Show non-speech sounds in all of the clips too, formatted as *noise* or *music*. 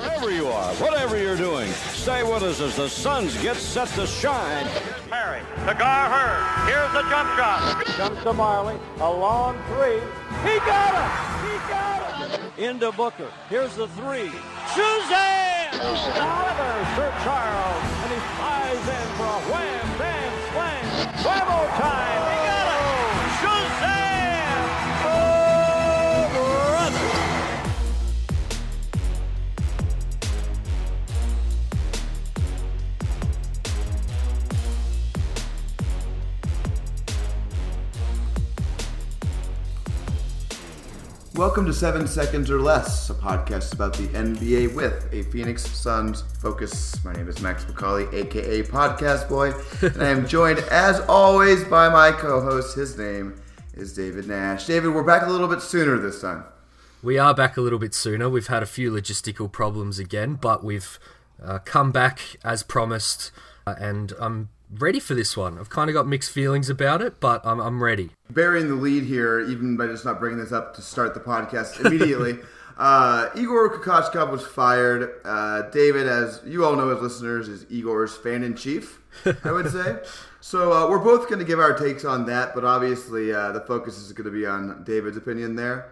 Wherever you are, whatever you're doing, stay with us as the Suns get set to shine. Perry to Gar Hurd. Here's the jump shot. Comes to Marley, a long three. He got it! He got it! Into Booker. Here's the three. Suzanne! Another Sir Charles, and he flies in for a wham, bam, slam. Bravo time! Welcome to Seven Seconds or Less, a podcast about the NBA with a Phoenix Suns focus. My name is Max McCauley, aka Podcast Boy, and I am joined, as always, by my co-host. His name is David Nash. David, we're back a little bit sooner this time. We are back a little bit sooner. We've had a few logistical problems again, but we've uh, come back as promised, uh, and I'm ready for this one. I've kind of got mixed feelings about it, but I'm, I'm ready. Burying the lead here, even by just not bringing this up to start the podcast immediately. *laughs* uh, Igor Kokoskov was fired. Uh, David, as you all know as listeners, is Igor's fan in chief, I would say. *laughs* so uh, we're both going to give our takes on that, but obviously uh, the focus is going to be on David's opinion there.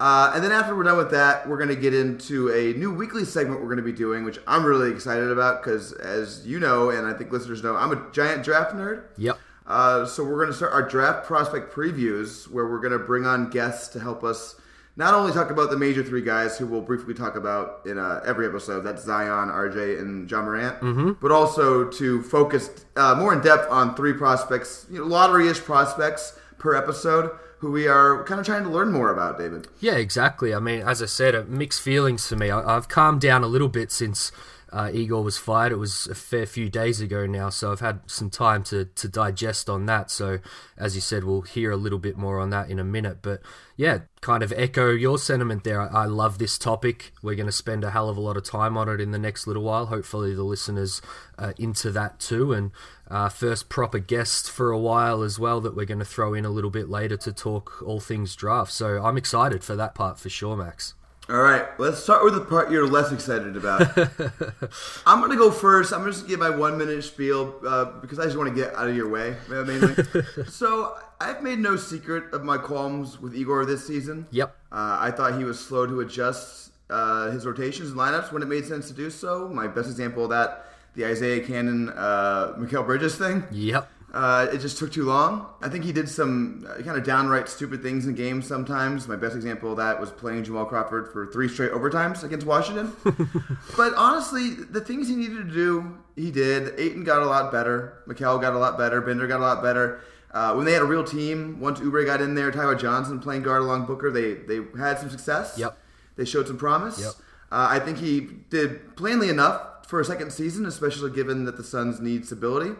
Uh, and then after we're done with that, we're going to get into a new weekly segment we're going to be doing, which I'm really excited about because, as you know, and I think listeners know, I'm a giant draft nerd. Yep. Uh, so we're going to start our draft prospect previews, where we're going to bring on guests to help us not only talk about the major three guys who we'll briefly talk about in uh, every episode, that's Zion, RJ, and Ja Morant, but also to focus uh, more in depth on three prospects, you know, lottery-ish prospects per episode, who we are kind of trying to learn more about, David. Yeah, exactly. I mean, as I said, mixed feelings for me. I've calmed down a little bit since uh, Igor was fired. It was a fair few days ago now, so I've had some time to, to digest on that. So, as you said, we'll hear a little bit more on that in a minute. But yeah, kind of echo your sentiment there. I, I love this topic. We're going to spend a hell of a lot of time on it in the next little while. Hopefully, the listeners uh, into that too. And uh, first proper guest for a while as well that we're going to throw in a little bit later to talk all things draft. So I'm excited for that part for sure, Max. All right, let's start with the part you're less excited about. *laughs* I'm going to go first. I'm just going to just give my one minute spiel uh, because I just want to get out of your way, mainly. *laughs* so, I've made no secret of my qualms with Igor this season. Yep. Uh, I thought he was slow to adjust uh, his rotations and lineups when it made sense to do so. My best example of that, the Isaiah Canaan, uh, Mikal Bridges thing. Yep. Uh, it just took too long. I think he did some uh, kind of downright stupid things in games sometimes. My best example of that was playing Jamal Crawford for three straight overtimes against Washington. *laughs* but honestly, the things he needed to do, he did. Ayton got a lot better. Mikal got a lot better. Bender got a lot better. Uh, when they had a real team, once Oubre got in there, Tyler Johnson playing guard along Booker, they, they had some success. Yep. They showed some promise. Yep. Uh, I think he did plainly enough for a second season, especially given that the Suns need stability.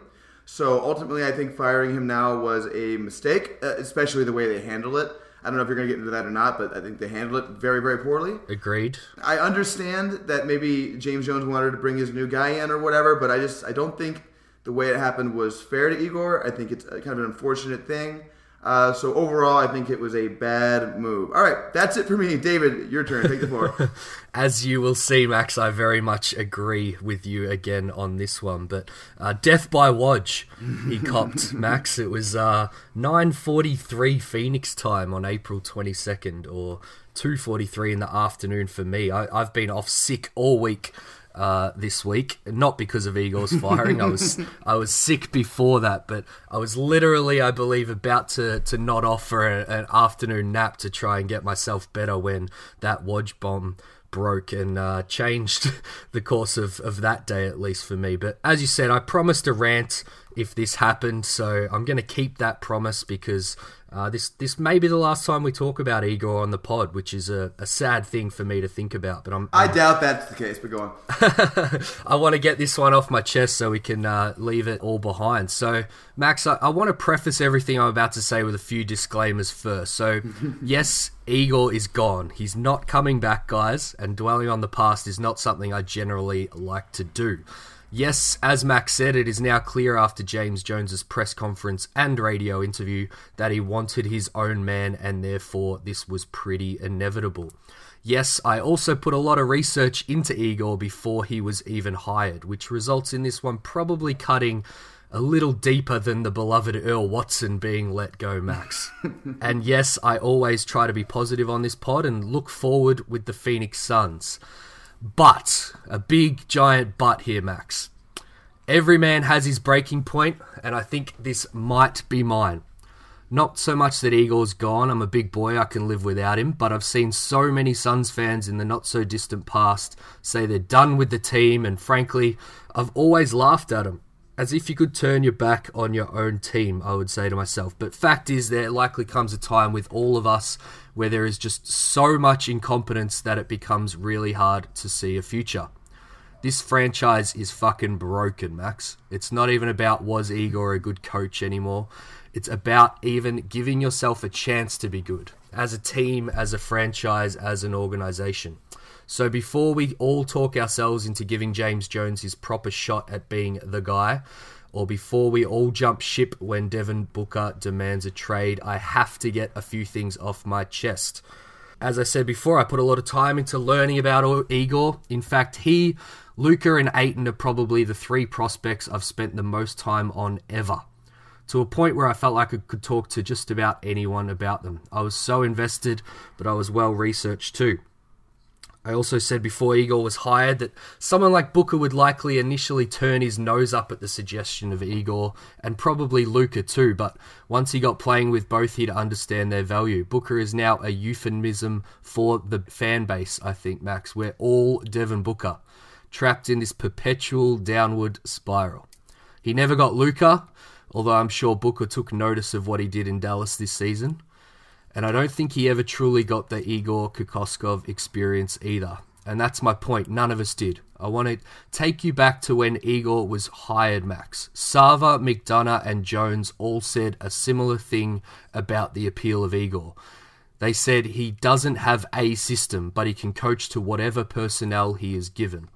So ultimately, I think firing him now was a mistake, uh, especially the way they handled it. I don't know if you're going to get into that or not, but I think they handled it very, very poorly. Agreed. I understand that maybe James Jones wanted to bring his new guy in or whatever, but I just I don't think the way it happened was fair to Igor. I think it's kind of an unfortunate thing. Uh, so overall, I think it was a bad move. All right, that's it for me. David, your turn. Take the floor. *laughs* As you will see, Max, I very much agree with you again on this one. But uh, death by Woj, he *laughs* copped Max. It was uh, 9:43 Phoenix time on April 22nd, or 2:43 in the afternoon for me. I, I've been off sick all week. Uh, this week, not because of Igor's firing. I was I was sick before that, but I was literally, I believe, about to, to nod off for a, an afternoon nap to try and get myself better when that Woj bomb broke and uh, changed *laughs* the course of, of that day, at least for me. But as you said, I promised a rant if this happened, so I'm going to keep that promise because uh, this this may be the last time we talk about Igor on the pod, which is a, a sad thing for me to think about. But I'm I doubt that's the case, but go on. *laughs* I want to get this one off my chest so we can uh, leave it all behind. So, Max, I, I want to preface everything I'm about to say with a few disclaimers first. So, *laughs* yes, Igor is gone. He's not coming back, guys, and dwelling on the past is not something I generally like to do. Yes, as Max said, it is now clear after James Jones's press conference and radio interview that he wanted his own man and therefore this was pretty inevitable. Yes, I also put a lot of research into Igor before he was even hired, which results in this one probably cutting a little deeper than the beloved Earl Watson being let go, Max. *laughs* and yes, I always try to be positive on this pod and look forward with the Phoenix Suns. But, a big giant but here, Max. Every man has his breaking point, and I think this might be mine. Not so much that Igor's gone, I'm a big boy, I can live without him, but I've seen so many Suns fans in the not so distant past say they're done with the team, and frankly, I've always laughed at them. As if you could turn your back on your own team, I would say to myself. But fact is, there likely comes a time with all of us where there is just so much incompetence that it becomes really hard to see a future. This franchise is fucking broken, Max. It's not even about was Igor a good coach anymore. It's about even giving yourself a chance to be good as a team, as a franchise, as an organization. So before we all talk ourselves into giving James Jones his proper shot at being the guy, or before we all jump ship when Devin Booker demands a trade, I have to get a few things off my chest. As I said before, I put a lot of time into learning about Igor. In fact, he, Luka, and Ayton are probably the three prospects I've spent the most time on ever to a point where I felt like I could talk to just about anyone about them. I was so invested, but I was well researched too. I also said before Igor was hired that someone like Booker would likely initially turn his nose up at the suggestion of Igor and probably Luka too, but once he got playing with both, he'd understand their value. Booker is now a euphemism for the fan base, I think, Max. We're all Devin Booker, trapped in this perpetual downward spiral. He never got Luka, although I'm sure Booker took notice of what he did in Dallas this season. And I don't think he ever truly got the Igor Kokoskov experience either. And that's my point. None of us did. I want to take you back to when Igor was hired, Max. Sarver, McDonough, and Jones all said a similar thing about the appeal of Igor. They said he doesn't have a system, but he can coach to whatever personnel he is given.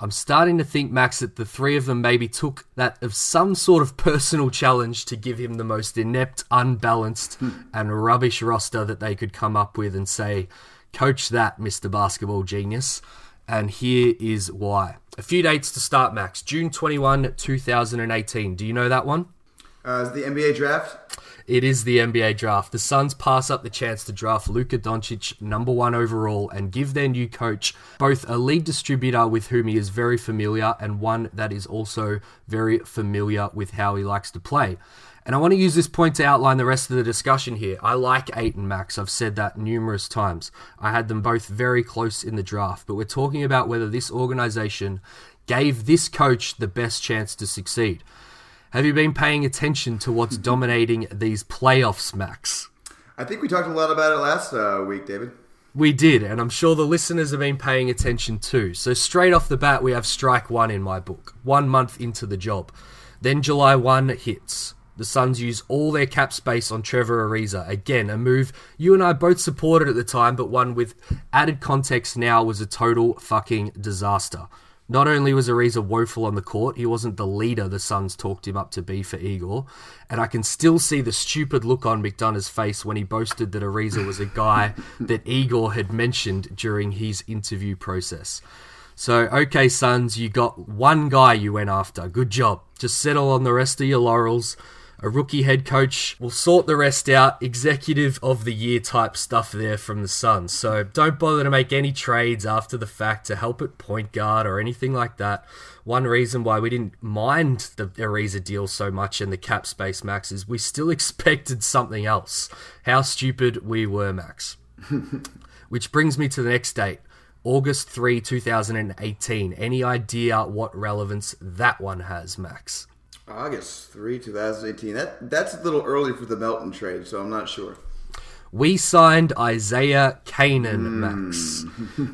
I'm starting to think, Max, that the three of them maybe took that of some sort of personal challenge to give him the most inept, unbalanced, and rubbish roster that they could come up with and say, Coach that, Mr. Basketball Genius. And here is why. A few dates to start, Max. June 21, 2018. Do you know that one? Uh, the NBA draft? It is the NBA draft. The Suns pass up the chance to draft Luka Doncic number one overall and give their new coach both a lead distributor with whom he is very familiar and one that is also very familiar with how he likes to play. And I want to use this point to outline the rest of the discussion here. I like Ayton Max. I've said that numerous times. I had them both very close in the draft, but we're talking about whether this organization gave this coach the best chance to succeed. Have you been paying attention to what's dominating these playoffs, Max? I think we talked a lot about it last uh, week, David. We did, and I'm sure the listeners have been paying attention too. So, straight off the bat, we have strike one in my book, one month into the job. Then July 1 hits. The Suns use all their cap space on Trevor Ariza. Again, a move you and I both supported at the time, but one with added context now was a total fucking disaster. Not only was Ariza woeful on the court, he wasn't the leader the Suns talked him up to be for Igor. And I can still see the stupid look on McDonough's face when he boasted that Ariza was a guy *laughs* that Igor had mentioned during his interview process. So, okay, Suns, you got one guy you went after. Good job. Just settle on the rest of your laurels a rookie head coach will sort the rest out. Executive of the year type stuff there from the Suns. So don't bother to make any trades after the fact to help at point guard or anything like that. One reason why we didn't mind the Ariza deal so much and the cap space max is we still *laughs* expected something else. How stupid we were, Max. *laughs* Which brings me to the next date. August 3, 2018. Any idea what relevance that one has, Max? August 3, 2018. That that's a little early for the Melton trade, so I'm not sure. We signed Isaiah Canaan, mm. Max.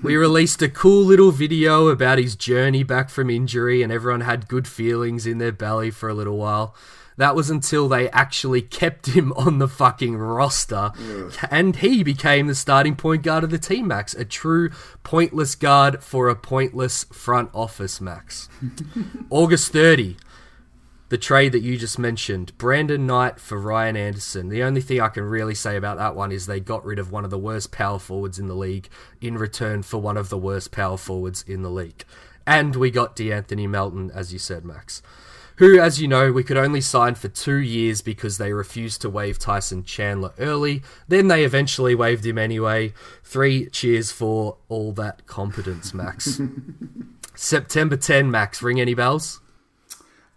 we released a cool little video about his journey back from injury, and everyone had good feelings in their belly for a little while. That was until they actually kept him *laughs* on the fucking roster, Ugh. and he became the starting point guard of the team, Max. A true pointless guard for a pointless front office, Max. *laughs* August 30. The trade that you just mentioned, Brandon Knight for Ryan Anderson. The only thing I can really say about that one is they got rid of one of the worst power forwards in the league in return for one of the worst power forwards in the league. And we got DeAnthony Melton, as you said, Max. Who, as you know, we could only sign for two years because they refused to waive Tyson Chandler early. Then they eventually waived him anyway. Three cheers for all that competence, Max. *laughs* September 10, Max. Ring any bells?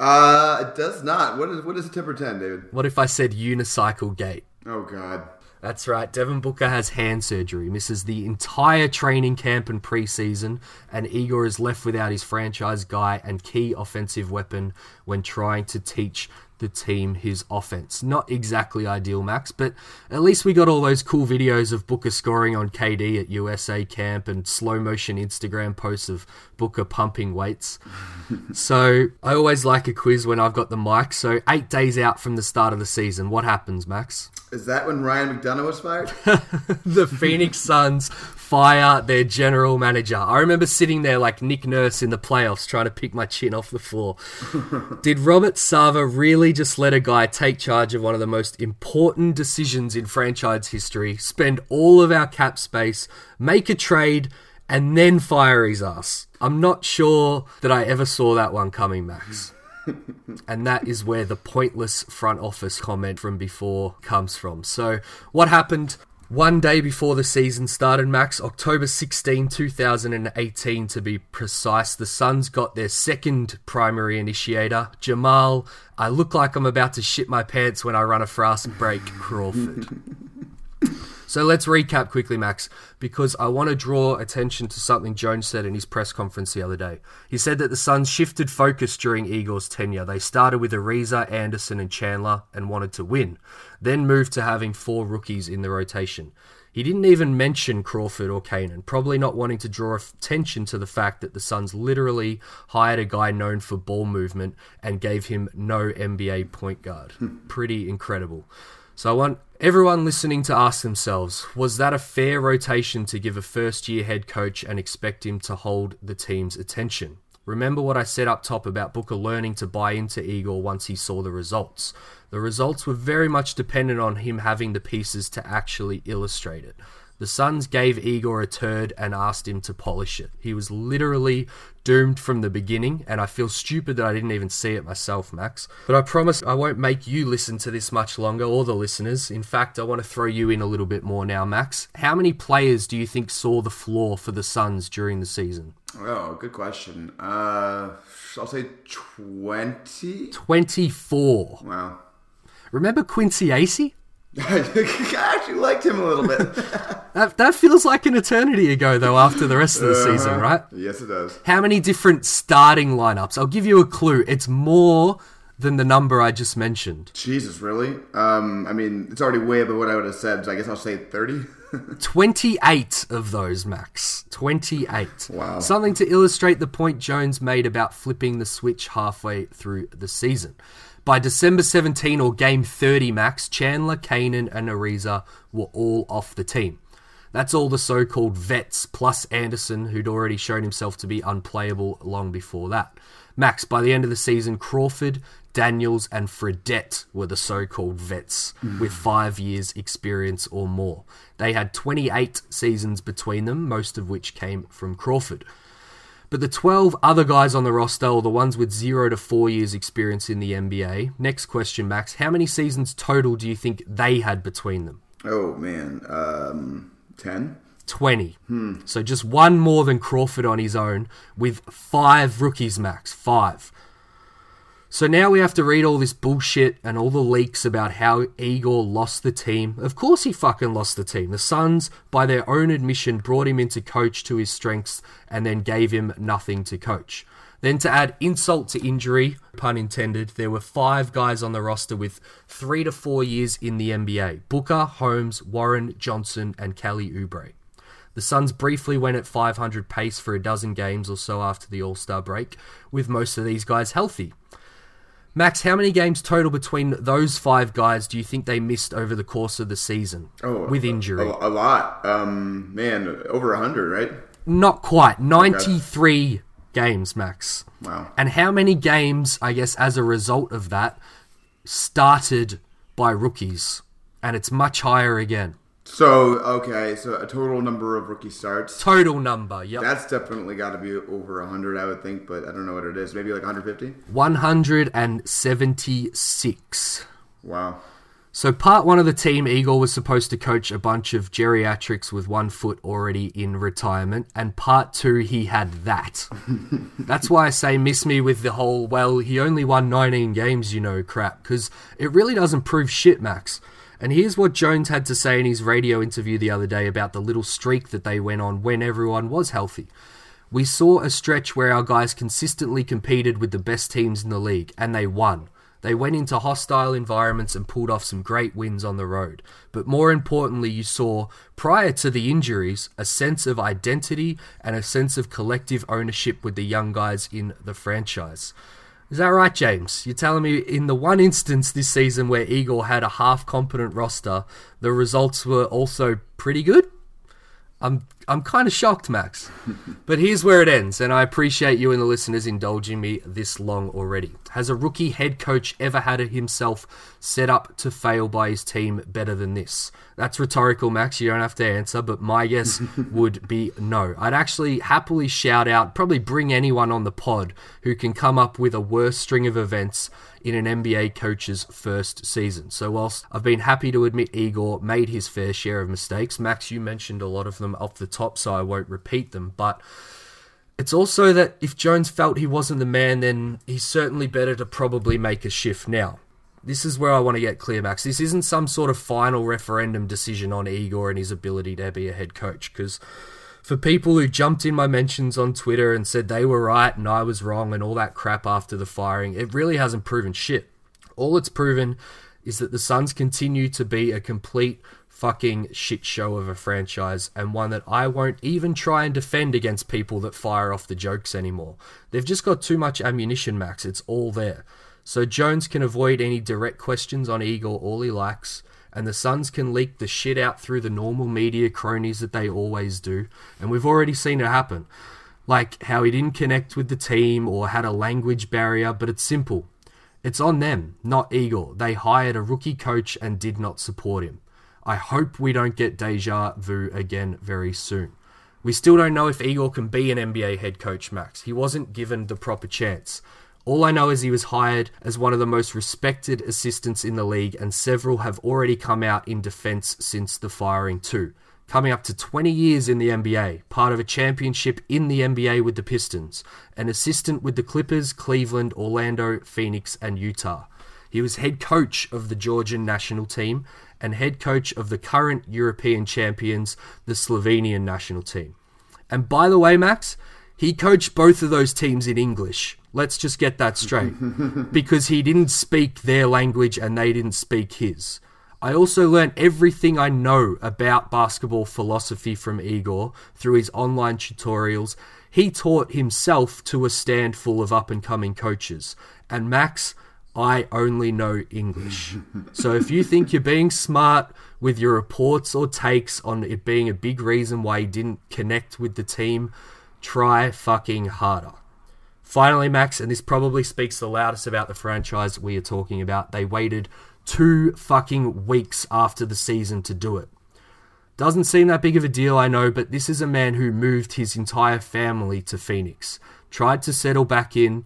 Uh, it does not. What is what is September 10, David? What if I said unicycle gate? Oh God. That's right. Devin Booker has hand surgery, misses the entire training camp and preseason, and Igor is left without his franchise guy and key offensive weapon when trying to teach the team his offense. Not exactly ideal, Max, but at least we got all those cool videos of Booker scoring on KD at USA camp and slow motion Instagram posts of Booker pumping weights. *laughs* so I always like a quiz when I've got the mic. So eight days out from the start of the season, what happens, Max? Is that when Ryan McDonough was fired? *laughs* the Phoenix Suns fire their general manager. I remember sitting there like Nick Nurse in the playoffs trying to pick my chin off the floor. *laughs* Did Robert Sarver really just let a guy take charge of one of the most important decisions in franchise history, spend all of our cap space, make a trade, and then fire his ass? I'm not sure that I ever saw that one coming, Max. *laughs* and that is where the pointless front office comment from before comes from. So, what happened one day before the season started, Max, October 16, 2018 to be precise, the Suns got their second primary initiator, Jamal. I look like I'm about to shit my pants when I run a fast break, Crawford. *laughs* So let's recap quickly, Max, because I want to draw attention to something Jones said in his press conference the other day. He said that the Suns shifted focus during Igor's tenure. They started with Ariza, Anderson, and Chandler and wanted to win, then moved to having four rookies in the rotation. He didn't even mention Crawford or Canaan, probably not wanting to draw attention to the fact that the Suns literally hired a guy known for ball movement and gave him no NBA point guard. Hmm. Pretty incredible. So I want everyone listening to ask themselves was that a fair rotation to give a first year head coach and expect him to hold the team's attention? Remember what I said up top about Booker learning to buy into Igor once he saw the results. The results were very much dependent on him having the pieces to actually illustrate it. The Suns gave Igor a turd and asked him to polish it. He was literally doomed from the beginning, and I feel stupid that I didn't even see it myself, Max. But I promise I won't make you listen to this much longer, or the listeners. In fact, I want to throw you in a little bit more now, Max. How many players do you think saw the floor for the Suns during the season? Oh, good question. Uh, I'll say 20. 24. Wow. Remember Quincy Acey? *laughs* I actually liked him a little bit. *laughs* that, that feels like an eternity ago, though, after the rest of the season, Uh-huh. right? Yes, it does. How many different starting lineups? I'll give you a clue. It's more than the number I just mentioned. Jesus, really? Um, I mean, it's already way above what I would have said, so I guess I'll say 30. *laughs* 28 of those, Max. 28. Wow. Something to illustrate the point Jones made about flipping the switch halfway through the season. By December 17 or game 30, Max, Chandler, Canaan, and Ariza were all off the team. That's all the so called vets, plus Anderson, who'd already shown himself to be unplayable long before that. Max, by the end of the season, Crawford, Daniels, and Fredette were the so called vets with five years' experience or more. They had 28 seasons between them, most of which came from Crawford. But the 12 other guys on the roster, are the ones with zero to four years' experience in the NBA, next question, Max, how many seasons total do you think they had between them? Oh, man. Um, 10? 20. So just one more than Crawford on his own, with five rookies, Max. Five. So now we have to read all this bullshit and all the leaks about how Igor lost the team. Of course he fucking lost the team. The Suns, by their own admission, brought him in to coach to his strengths and then gave him nothing to coach. Then to add insult to injury, pun intended, there were five guys on the roster with three to four years in the NBA. Booker, Holmes, Warren, Johnson, and Kelly Oubre. The Suns briefly went at 500 pace for a dozen games or so after the All Star break, with most of these guys healthy. Max, how many games total between those five guys do you think they missed over the course of the season Oh, with injury? A, a lot. Um, man, over 100, right? Not quite. 93 games, Max. Wow. And how many games, I guess, as a result of that, started by rookies? And it's much higher again. So okay, so a total number of rookie starts. Total number, yep. That's definitely got to be over hundred, I would think, but I don't know what it is. Maybe like 150. 176. Wow. So, part one of the team, Igor was supposed to coach a bunch of geriatrics with one foot already in retirement, and part two, he had that. *laughs* That's why I say miss me with the whole, well, he only won 19 games, you know, crap, because it really doesn't prove shit, Max. And here's what Jones had to say in his radio interview the other day about the little streak that they went on when everyone was healthy. We saw a stretch where our guys consistently competed with the best teams in the league, and they won. They went into hostile environments and pulled off some great wins on the road. But more importantly, you saw, prior to the injuries, a sense of identity and a sense of collective ownership with the young guys in the franchise. Is that right, James? You're telling me in the one instance this season where Igor had a half competent roster, the results were also pretty good? I'm I'm kind of shocked, Max. *laughs* but here's where it ends, and I appreciate you and the listeners indulging me this long already. Has a rookie head coach ever had it himself set up to fail by his team better than this? That's rhetorical, Max. You don't have to answer, but my guess *laughs* would be no. I'd actually happily shout out, probably bring anyone on the pod who can come up with a worse string of events in an NBA coach's first season. So, whilst I've been happy to admit Igor made his fair share of mistakes, Max, you mentioned a lot of them off the top, so I won't repeat them, but it's also that if Jones felt he wasn't the man, then he's certainly better to probably make a shift now. This is where I want to get clear, Max. This isn't some sort of final referendum decision on Igor and his ability to be a head coach, because for people who jumped in my mentions on Twitter and said they were right and I was wrong and all that crap after the firing, it really hasn't proven shit. All it's proven is that the Suns continue to be a complete fucking shit show of a franchise and one that I won't even try and defend against people that fire off the jokes anymore. They've just got too much ammunition, Max. It's all there. So Jones can avoid any direct questions on Igor all he likes and the Suns can leak the shit out through the normal media cronies that they always do. And we've already seen it happen. Like how he didn't connect with the team or had a language barrier, but it's simple. It's on them, not Igor. They hired a rookie coach and did not support him. I hope we don't get deja vu again very soon. We still don't know if Igor can be an NBA head coach, Max. He wasn't given the proper chance. All I know is he was hired as one of the most respected assistants in the league, and several have already come out in defense since the firing, too. Coming up to 20 years in the NBA, part of a championship in the NBA with the Pistons, an assistant with the Clippers, Cleveland, Orlando, Phoenix, and Utah. He was head coach of the Georgian national team and head coach of the current European champions, the Slovenian national team. And by the way, Max, he coached both of those teams in English. Let's just get that straight. *laughs* because he didn't speak their language and they didn't speak his. I also learned everything I know about basketball philosophy from Igor through his online tutorials. He taught himself to a stand full of up and coming coaches. And Max, I only know English. so if you think you're being smart with your reports or takes on it being a big reason why he didn't connect with the team, try fucking harder. Finally, Max, and this probably speaks the loudest about the franchise we are talking about, they waited two fucking weeks after the season to do it. Doesn't seem that big of a deal, I know, but this is a man who moved his entire family to Phoenix, tried to settle back in,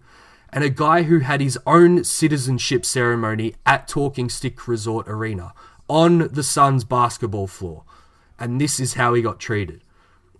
and a guy who had his own citizenship ceremony at Talking Stick Resort Arena on the Suns basketball floor. And this is how he got treated.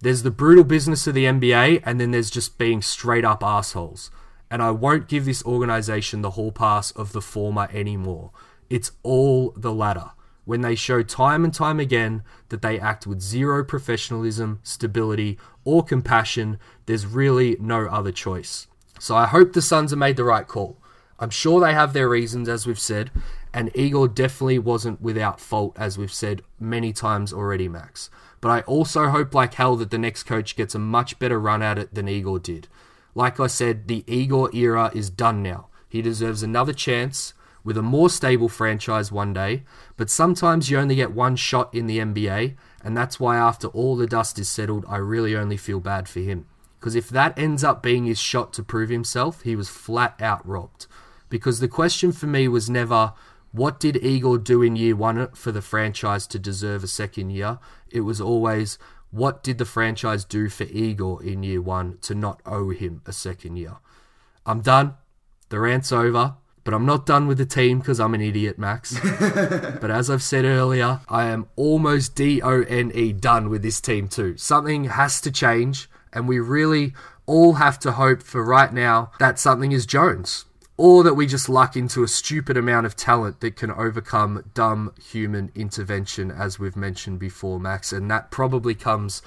There's the brutal business of the NBA, and then there's just being straight up assholes. And I won't give this organization the hall pass of the former anymore. It's all the latter. When they show time and time again that they act with zero professionalism, stability, or compassion, there's really no other choice. So I hope the Suns have made the right call. I'm sure they have their reasons, as we've said, and Igor definitely wasn't without fault, as we've said many times already, Max. But I also hope like hell that the next coach gets a much better run at it than Igor did. Like I said, the Igor era is done now. He deserves another chance with a more stable franchise one day, but sometimes you only get one shot in the NBA, and that's why after all the dust is settled, I really only feel bad for him. Because if that ends up being his shot to prove himself, he was flat out robbed. Because the question for me was never, what did Igor do in year one for the franchise to deserve a second year? It was always, what did the franchise do for Igor in year one to not owe him a second year? I'm done. The rant's over. But I'm not done with the team because I'm an idiot, Max. *laughs* but as I've said earlier, I am almost D O N E done with this team too. Something has to change, and we really all have to hope for right now that something is Jones. Or that we just luck into a stupid amount of talent that can overcome dumb human intervention, as we've mentioned before, Max. And that probably comes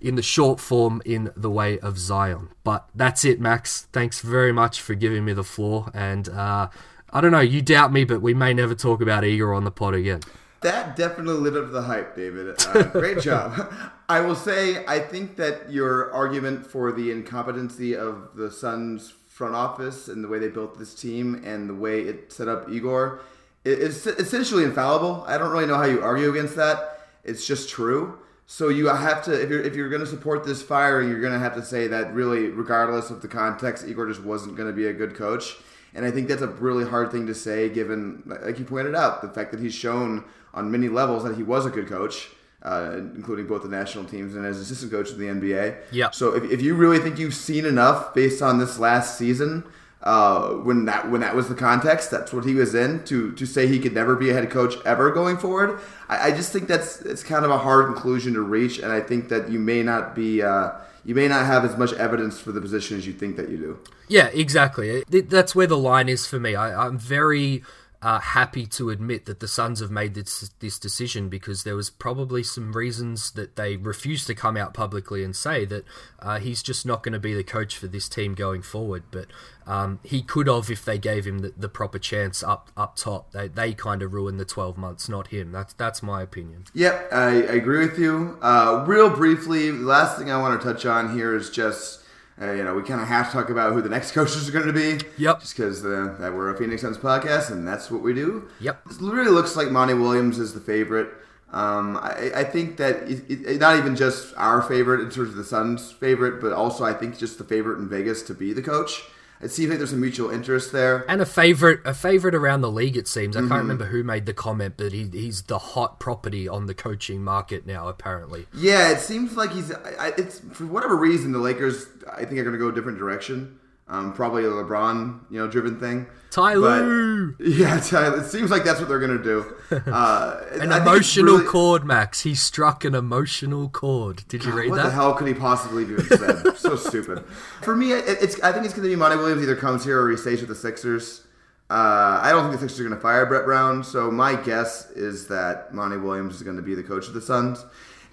in the short form in the way of Zion. But that's it, Max. Thanks very much for giving me the floor. And uh, I don't know, you doubt me, but we may never talk about Igor on the pod again. That definitely lit up the hype, David. Uh, great *laughs* job. I will say, I think that your argument for the incompetency of the Suns front office and the way they built this team and the way it set up Igor is essentially infallible. I don't really know how you argue against that. It's just true. So you have to if you're if you're going to support this firing, you're going to have to say that really, regardless of the context, Igor just wasn't going to be a good coach. And I think that's a really hard thing to say, given, like you pointed out, the fact that he's shown on many levels that he was a good coach, uh, including both the national teams and as assistant coach of the NBA. Yeah. So if, if you really think you've seen enough based on this last season, uh, when that when that was the context, that's what he was in to to say he could never be a head coach ever going forward. I, I just think that's it's kind of a hard conclusion to reach, and I think that you may not be uh, you may not have as much evidence for the position as you think that you do. Yeah, exactly. That's where the line is for me. I, I'm very uh, happy to admit that the Suns have made this this decision because there was probably some reasons that they refused to come out publicly and say that uh, he's just not going to be the coach for this team going forward. But um, he could have if they gave him the, the proper chance up up top. They, they kind of ruined the twelve months, not him. That's that's my opinion. Yep, I, I agree with you. Uh, real briefly, the last thing I want to touch on here is just uh, you know, we kind of have to talk about who the next *laughs* coaches are going to be. Yep. Just because uh, that we're a Phoenix Suns podcast and that's what we do. Yep. It really looks like Monty Williams is the favorite. Um, I, I, think that it, it, not even just our favorite in terms of the Suns' favorite, but also I think just the favorite in Vegas to be the coach. It seems like there's a mutual interest there, and a favorite, a favorite around the league. It seems I mm-hmm. can't remember who made the comment, but he, he's the hot property on the coaching market now. Apparently, yeah, it seems like he's. It's for whatever reason the Lakers. I think are going to go a different direction. Um, probably a LeBron, you know, driven thing. Tyler. But, yeah, *laughs* Tyler. It seems like that's what they're gonna do. *laughs* Uh, an emotional really, chord, Max. He struck an emotional chord. Did you read what that? What the hell could he possibly do *laughs* so stupid. For me, it, it's. I think it's gonna be Monty Williams either comes here or he stays with the Sixers. Uh, I don't think the Sixers are going to fire Brett Brown, so my guess is that Monty Williams is going to be the coach of the Suns.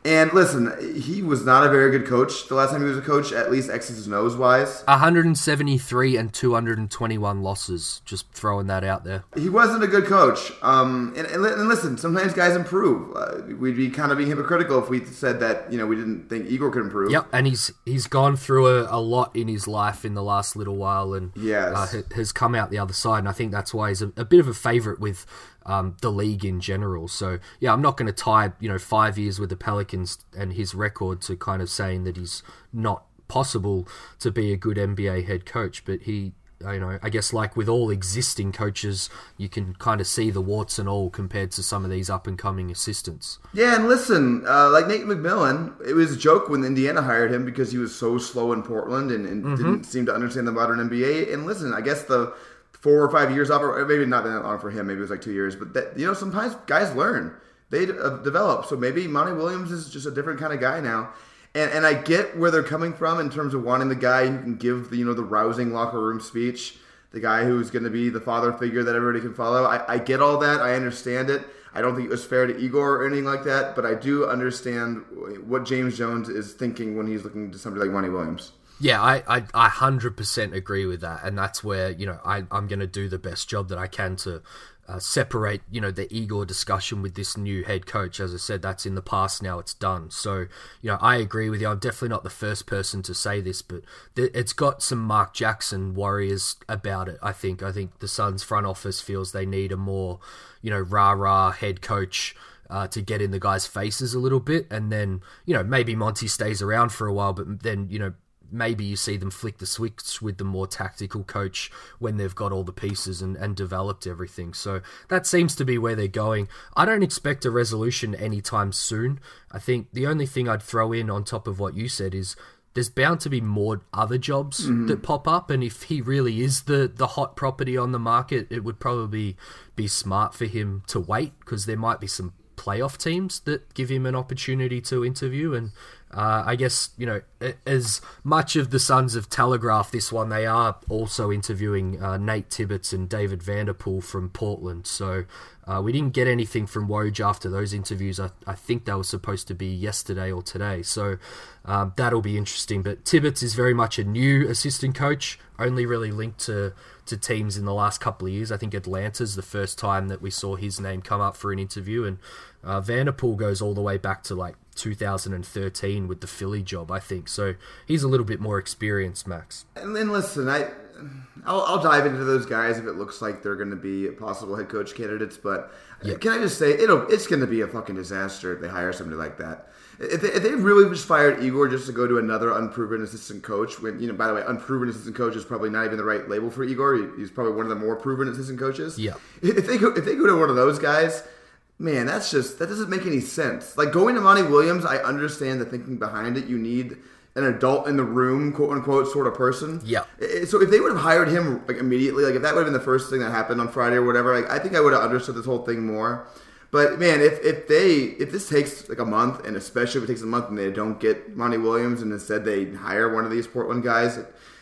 And listen, he was not a very good coach the last time he was a coach, at least X's nose wise. 173 and 221 losses. Just throwing that out there. He wasn't a good coach. Um, and, and, and listen, sometimes guys improve. Uh, we'd be kind of being hypocritical if we said that you know we didn't think Igor could improve. Yep, and he's he's gone through a, a lot in his life in the last little while, and yes. uh, has come out the other side. And I think that's why he's a, a bit of a favorite with um, the league in general. So yeah, I'm not going to tie you know five years with the Pelicans and his record to kind of saying that he's not possible to be a good NBA head coach, but he. You know, I guess like with all existing coaches, you can kind of see the warts and all compared to some of these up and coming assistants. Yeah, and listen, uh, like Nate McMillan, it was a joke when Indiana hired him because he was so slow in Portland and, and mm-hmm. didn't seem to understand the modern NBA. And listen, I guess the four or five years off, or maybe not that long for him. Maybe it was like two years. But that, you know, sometimes guys learn, they uh, develop. So maybe Monty Williams is just a different kind of guy now. And and I get where they're coming from in terms of wanting the guy who can give the you know the rousing locker room speech, the guy who's going to be the father figure that everybody can follow. I, I get all that. I understand it. I don't think it was fair to Igor or anything like that, but I do understand what James Jones is thinking when he's looking to somebody like Monty Williams. Yeah, I, I, I 100% agree with that. And that's where, you know, I, I'm going to do the best job that I can to uh, separate, you know, the Igor discussion with this new head coach. As I said, that's in the past now, it's done. So, you know, I agree with you. I'm definitely not the first person to say this, but th- it's got some Mark Jackson warriors about it, I think. I think the Suns front office feels they need a more, you know, rah rah head coach. Uh, to get in the guys' faces a little bit, and then you know maybe Monty stays around for a while, but then you know maybe you see them flick the switch with the more tactical coach when they've got all the pieces and, and developed everything. So that seems to be where they're going. I don't expect a resolution anytime soon. I think the only thing I'd throw in on top of what you said is there's bound to be more other jobs mm-hmm. that pop up and if he really is the the hot property on the market it would probably be smart for him to wait because there might be some playoff teams that give him an opportunity to interview and uh, I guess you know as much of the sons of Telegraph this one, they are also interviewing uh, Nate Tibbetts and David Vanterpool from Portland. So uh, we didn't get anything from Woj after those interviews. I, I, think they were supposed to be yesterday or today. So um, that'll be interesting. But Tibbetts is very much a new assistant coach, only really linked to to teams in the last couple of years. I think Atlanta's the first time that we saw his name come up for an interview, and uh, Vanterpool goes all the way back to like 2013 with the Philly job, I think. So he's a little bit more experienced, Max. And then listen, I I'll, I'll dive into those guys if it looks like they're going to be possible head coach candidates. But can I just say it'll it's going to be a fucking disaster if they hire somebody like that. If they, if they really just fired Igor just to go to another unproven assistant coach, when you know, by the way, unproven assistant coach is probably not even the right label for Igor. He's probably one of the more proven assistant coaches. Yeah. If they go, if they go to one of those guys man, that's just that doesn't make any sense. Like going to Monty Williams, I understand the thinking behind it. You need an adult in the room, quote unquote, sort of person. Yeah. So if they would have hired him like immediately, like if that would have been the first thing that happened on Friday or whatever, like I think I would have understood this whole thing more. But man, if, if they if this takes like a month, and especially if it takes a month and they don't get Monty Williams, and instead they hire one of these Portland guys,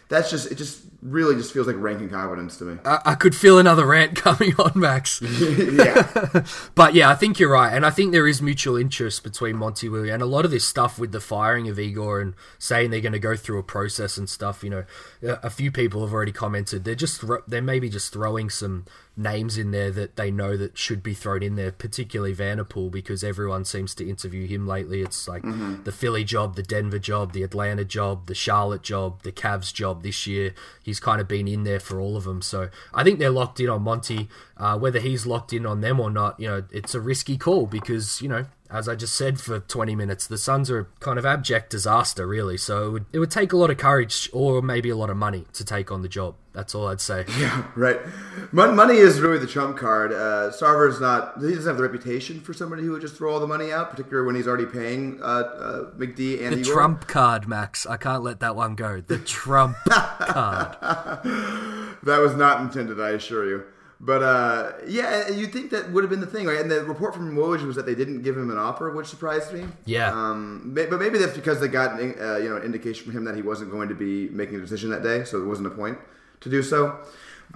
that's just it just really just feels like ranking competence to me. I, I could feel another rant *laughs* coming on, Max. *laughs* *laughs* yeah, but yeah, I think you're right, and I think there is mutual interest between Monty Williams and a lot of this stuff with the firing of Igor and saying they're going to go through a process and stuff. You know, a few people have already commented they're just they're maybe just throwing some names in there that they know that should be thrown in there, particularly Vanterpool, because everyone seems to interview him lately. It's like mm-hmm. the Philly job, the Denver job, the Atlanta job, the Charlotte job, the Cavs job this year. He's kind of been in there for all of them. So I think they're locked in on Monty. Uh, whether he's locked in on them or not, you know, it's a risky call because, you know, as I just said for 20 minutes, the Suns are a kind of abject disaster, really. So it would, it would take a lot of courage or maybe a lot of money to take on the job. That's all I'd say. *laughs* Yeah, right. Money is really the trump card. Uh, Sarver's not, he doesn't have the reputation for somebody who would just throw all the money out, particularly when he's already paying uh, uh, McD and The Igor. trump card, Max. I can't let that one go. The trump *laughs* card. That was not intended, I assure you. But uh, yeah, you think that would have been the thing, right? And the report from Woj was that they didn't give him an offer, which surprised me. Yeah. Um, but maybe that's because they got uh, you know an indication from him that he wasn't going to be making a decision that day, so there wasn't a point to do so.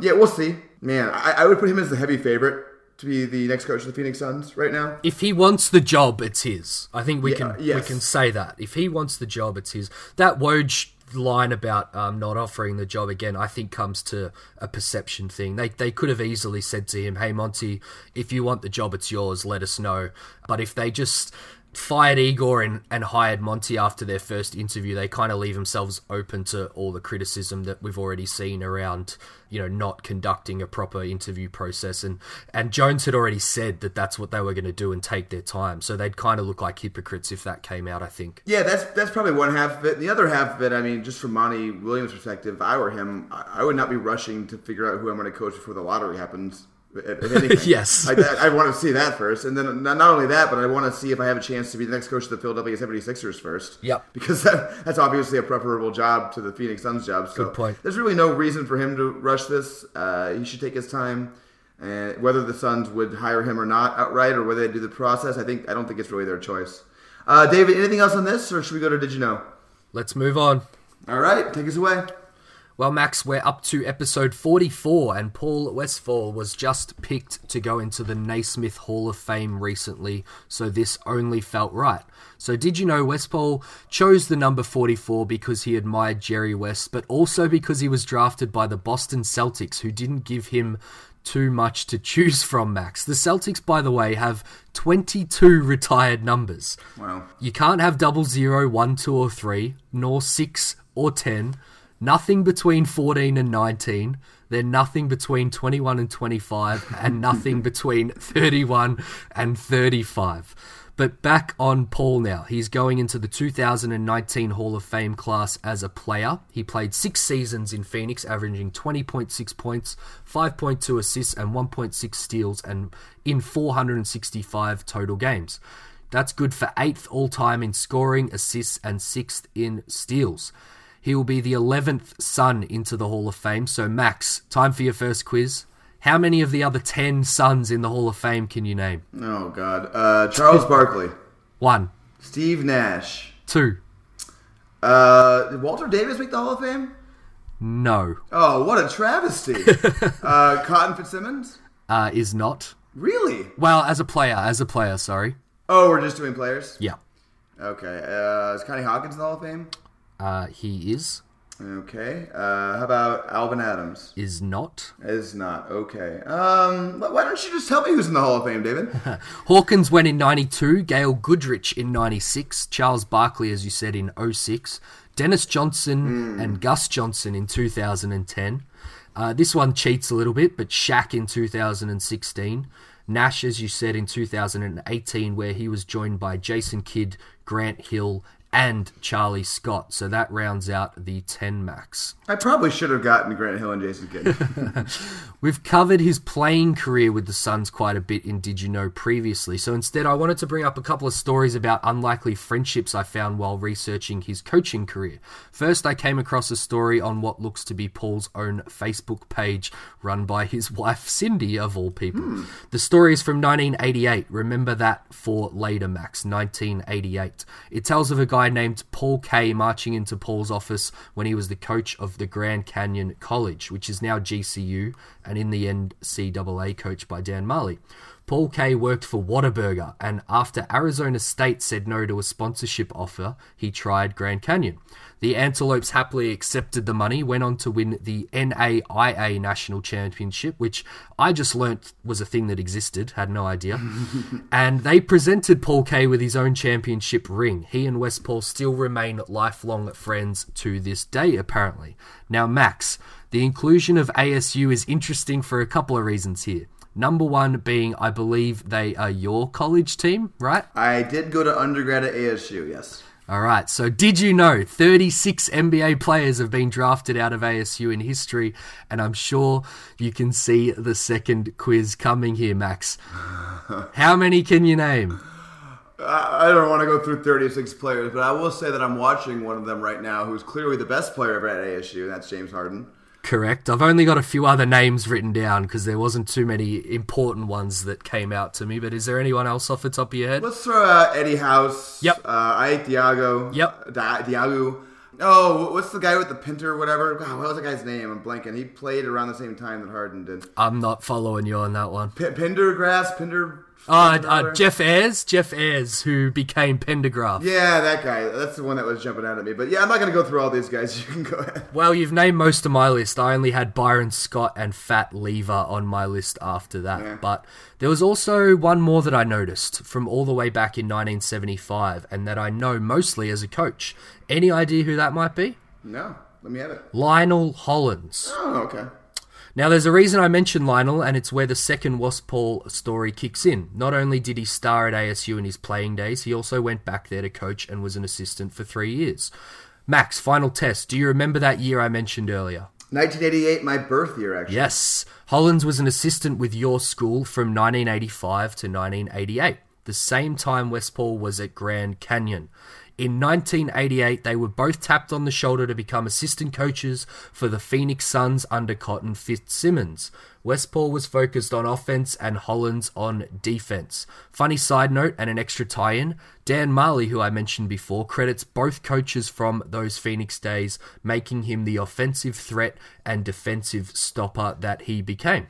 Yeah, we'll see. Man, I, I would put him as the heavy favorite to be the next coach of the Phoenix Suns right now. If he wants the job, it's his. I think we Yeah, can yes. we can say that. If he wants the job, it's his. That Woj line about um, not offering the job again, I think comes to a perception thing. They they could have easily said to him, "Hey Monty, if you want the job, it's yours. Let us know." But if they just fired Igor and, and hired Monty after their first interview, they kind of leave themselves open to all the criticism that we've already seen around, you know, not conducting a proper interview process. And, and Jones had already said that that's what they were going to do and take their time. So they'd kind of look like hypocrites if that came out, I think. Yeah, that's that's probably one half of it. The other half of it, I mean, just from Monty Williams' perspective, if I were him, I I would not be rushing to figure out who I'm going to coach before the lottery happens. If if anything. Yes. I, I, I want to see that first, and then not not only that, but I want to see if I have a chance to be the next coach of the Philadelphia 76ers first. Yep. Because that, that's obviously a preferable job to the Phoenix Suns job. So Good point. There's really no reason for him to rush this. Uh, he should take his time. And whether the Suns would hire him or not outright, or whether they do the process, I think I don't think it's really their choice. Uh, David, anything else on this, or should we go to Did you know? Let's move on. All right, take us away. Well, Max, we're up to episode 44, and Paul Westphal was just picked to go into the Naismith Hall of Fame recently, so this only felt right. So, did you know Westphal chose the number 44 because he admired Jerry West, but also because he was drafted by the Boston Celtics, who didn't give him too much to choose from, Max? The Celtics, by the way, have 22 retired numbers. Wow. You can't have double zero, one, two, or three, nor six or ten. Nothing between 14 and 19. Then nothing between 21 and 25, and nothing *laughs* between 31 and 35. But back on Paul now. He's going into the 2019 Hall of Fame class as a player. He played six seasons in Phoenix, averaging 20.6 points, 5.2 assists, and 1.6 steals, and in 465 total games. That's good for eighth all time in scoring, assists, and sixth in steals. He will be the 11th Sun into the Hall of Fame. So, Max, time for your first quiz. How many of the other 10 Suns in the Hall of Fame can you name? Oh God, uh, Charles Barkley, One, Steve Nash, two, uh, did Walter Davis make the Hall of Fame? no, Oh, what a travesty! *laughs* uh, Cotton Fitzsimmons, uh, is not. really? Well, as a player, as a player, sorry. Oh, we're just doing players. Yeah, Okay, uh, is Connie Hawkins in the Hall of Fame? Uh, he is, Okay, uh, how about Alvin Adams? is not. Is not okay. Um, why don't you just tell me who's in the Hall of Fame, David? *laughs* Hawkins went in 92, Gail Goodrich in 96, Charles Barkley, as you said, in 06, Dennis Johnson and Gus Johnson in 2010. Uh, this one cheats a little bit, but Shaq in 2016. Nash, as you said, in 2018, where he was joined by Jason Kidd, Grant Hill, and Charlie Scott. So that rounds out the 10 max. I probably should have gotten Grant Hill and Jason Kidd. *laughs* *laughs* We've covered his playing career with the Suns quite a bit in Did You Know previously, so instead I wanted to bring up a couple of stories about unlikely friendships I found while researching his coaching career. First, I came across a story on what looks to be Paul's own Facebook page run by his *laughs* wife Cindy, of all people. Hmm. The story is from 1988. Remember that for later, Max. 1988. It tells of a guy named Paul Kay marching into Paul's office when he was the coach of the Grand Canyon College, which is now GCU, and in the NCAA coached by Dan Majerle. Paul Kay worked for Whataburger, and after Arizona State said no to a sponsorship offer, he tried Grand Canyon. The Antelopes happily accepted the money, went on to win the NAIA National Championship, which I just learnt was a thing that existed, had no idea. *laughs* and they presented Paul Kay with his own championship ring. He and Westphal still remain lifelong friends to this day, apparently. Now, Max, the inclusion of ASU is interesting for a couple of reasons here. Number one being, I believe they are your college team, right? I did go to undergrad at ASU, yes. All right. So, did you know 36 NBA players have been drafted out of ASU in history? And I'm sure you can see the second quiz coming here, Max. *laughs* How many can you name? I I don't want to go through 36 players, but I will say that I'm watching one of them right now who's clearly the best player ever at ASU, and that's James Harden. Correct. I've only got a few other names written down because there wasn't too many important ones that came out to me. But is there anyone else off the top of your head? Let's throw out Eddie House. Yep. Uh, Ike Diogu. Yep. Di- Diogu. Oh, what's the guy with the Pinter or whatever? God, what was the guy's name? I'm blanking. He played around the same time that Harden did. I'm not following you on that one. P- Pendergrass? Pinder? Uh, uh, Jeff Ayres, Jeff Ayres, who became Pendergraph. Yeah, that guy. That's the one that was jumping out at me. But yeah, I'm not going to go through all these guys. *laughs* You can go ahead. Well, you've named most of my list. I only had Byron Scott and Fat Lever on my list after that. Yeah. But there was also one more that I noticed from all the way back in 1975 and that I know mostly as a coach. Any idea who that might be? No, let me have it. Lionel Hollins. Oh, okay. Now, there's a reason I mentioned Lionel, and it's where the second Westphal story kicks in. Not only did he star at ASU in his playing days, he also went back there to coach and was an assistant for three years. Max, final test. Do you remember that year I mentioned earlier? 1988, my birth year, actually. Yes. Hollins was an assistant with your school from 1985 to 1988, the same time Westphal was at Grand Canyon. In 1988, they were both tapped on the shoulder to become assistant coaches for the Phoenix Suns under Cotton Fitzsimmons. Westphal was focused on offense and Hollins on defense. Funny side note and an extra tie in Dan Majerle, who I mentioned before, credits both coaches from those Phoenix days, making him the offensive threat and defensive stopper that he became.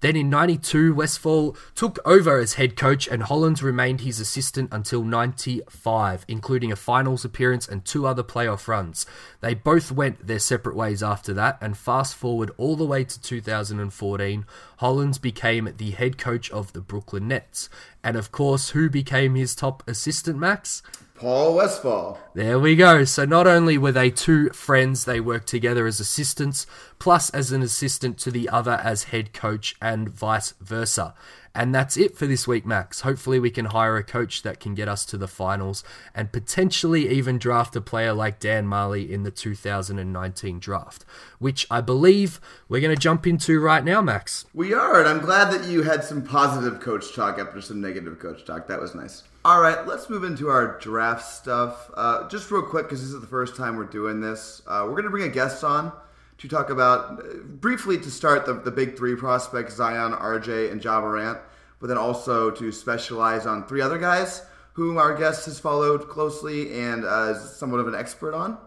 Then in 92, Westphal took over as head coach and Hollins remained his assistant until 95, including a finals appearance and two other playoff runs. They both went their separate ways after that, and fast forward all the way to 2014, Hollins became the head coach of the Brooklyn Nets. And of course, who became his top assistant, Max? Paul Westphal. There we go. So not only were they two friends, they worked together as assistants, plus as an assistant to the other as head coach and vice versa. And that's it for this week, Max. Hopefully, we can hire a coach that can get us to the finals and potentially even draft a player like Dan Majerle in the 2019 draft, which I believe we're going to jump into right now, Max. We are, and I'm glad that you had some positive coach talk after some negative coach talk. That was nice. All right, let's move into our draft stuff. Uh, just real quick, because this is the first time we're doing this, uh, we're going to bring a guest on to talk about uh, briefly to start the, the big three prospects Zion, RJ, and Ja Morant, but then also to specialize on three other guys whom our guest has followed closely and uh, is somewhat of an expert on.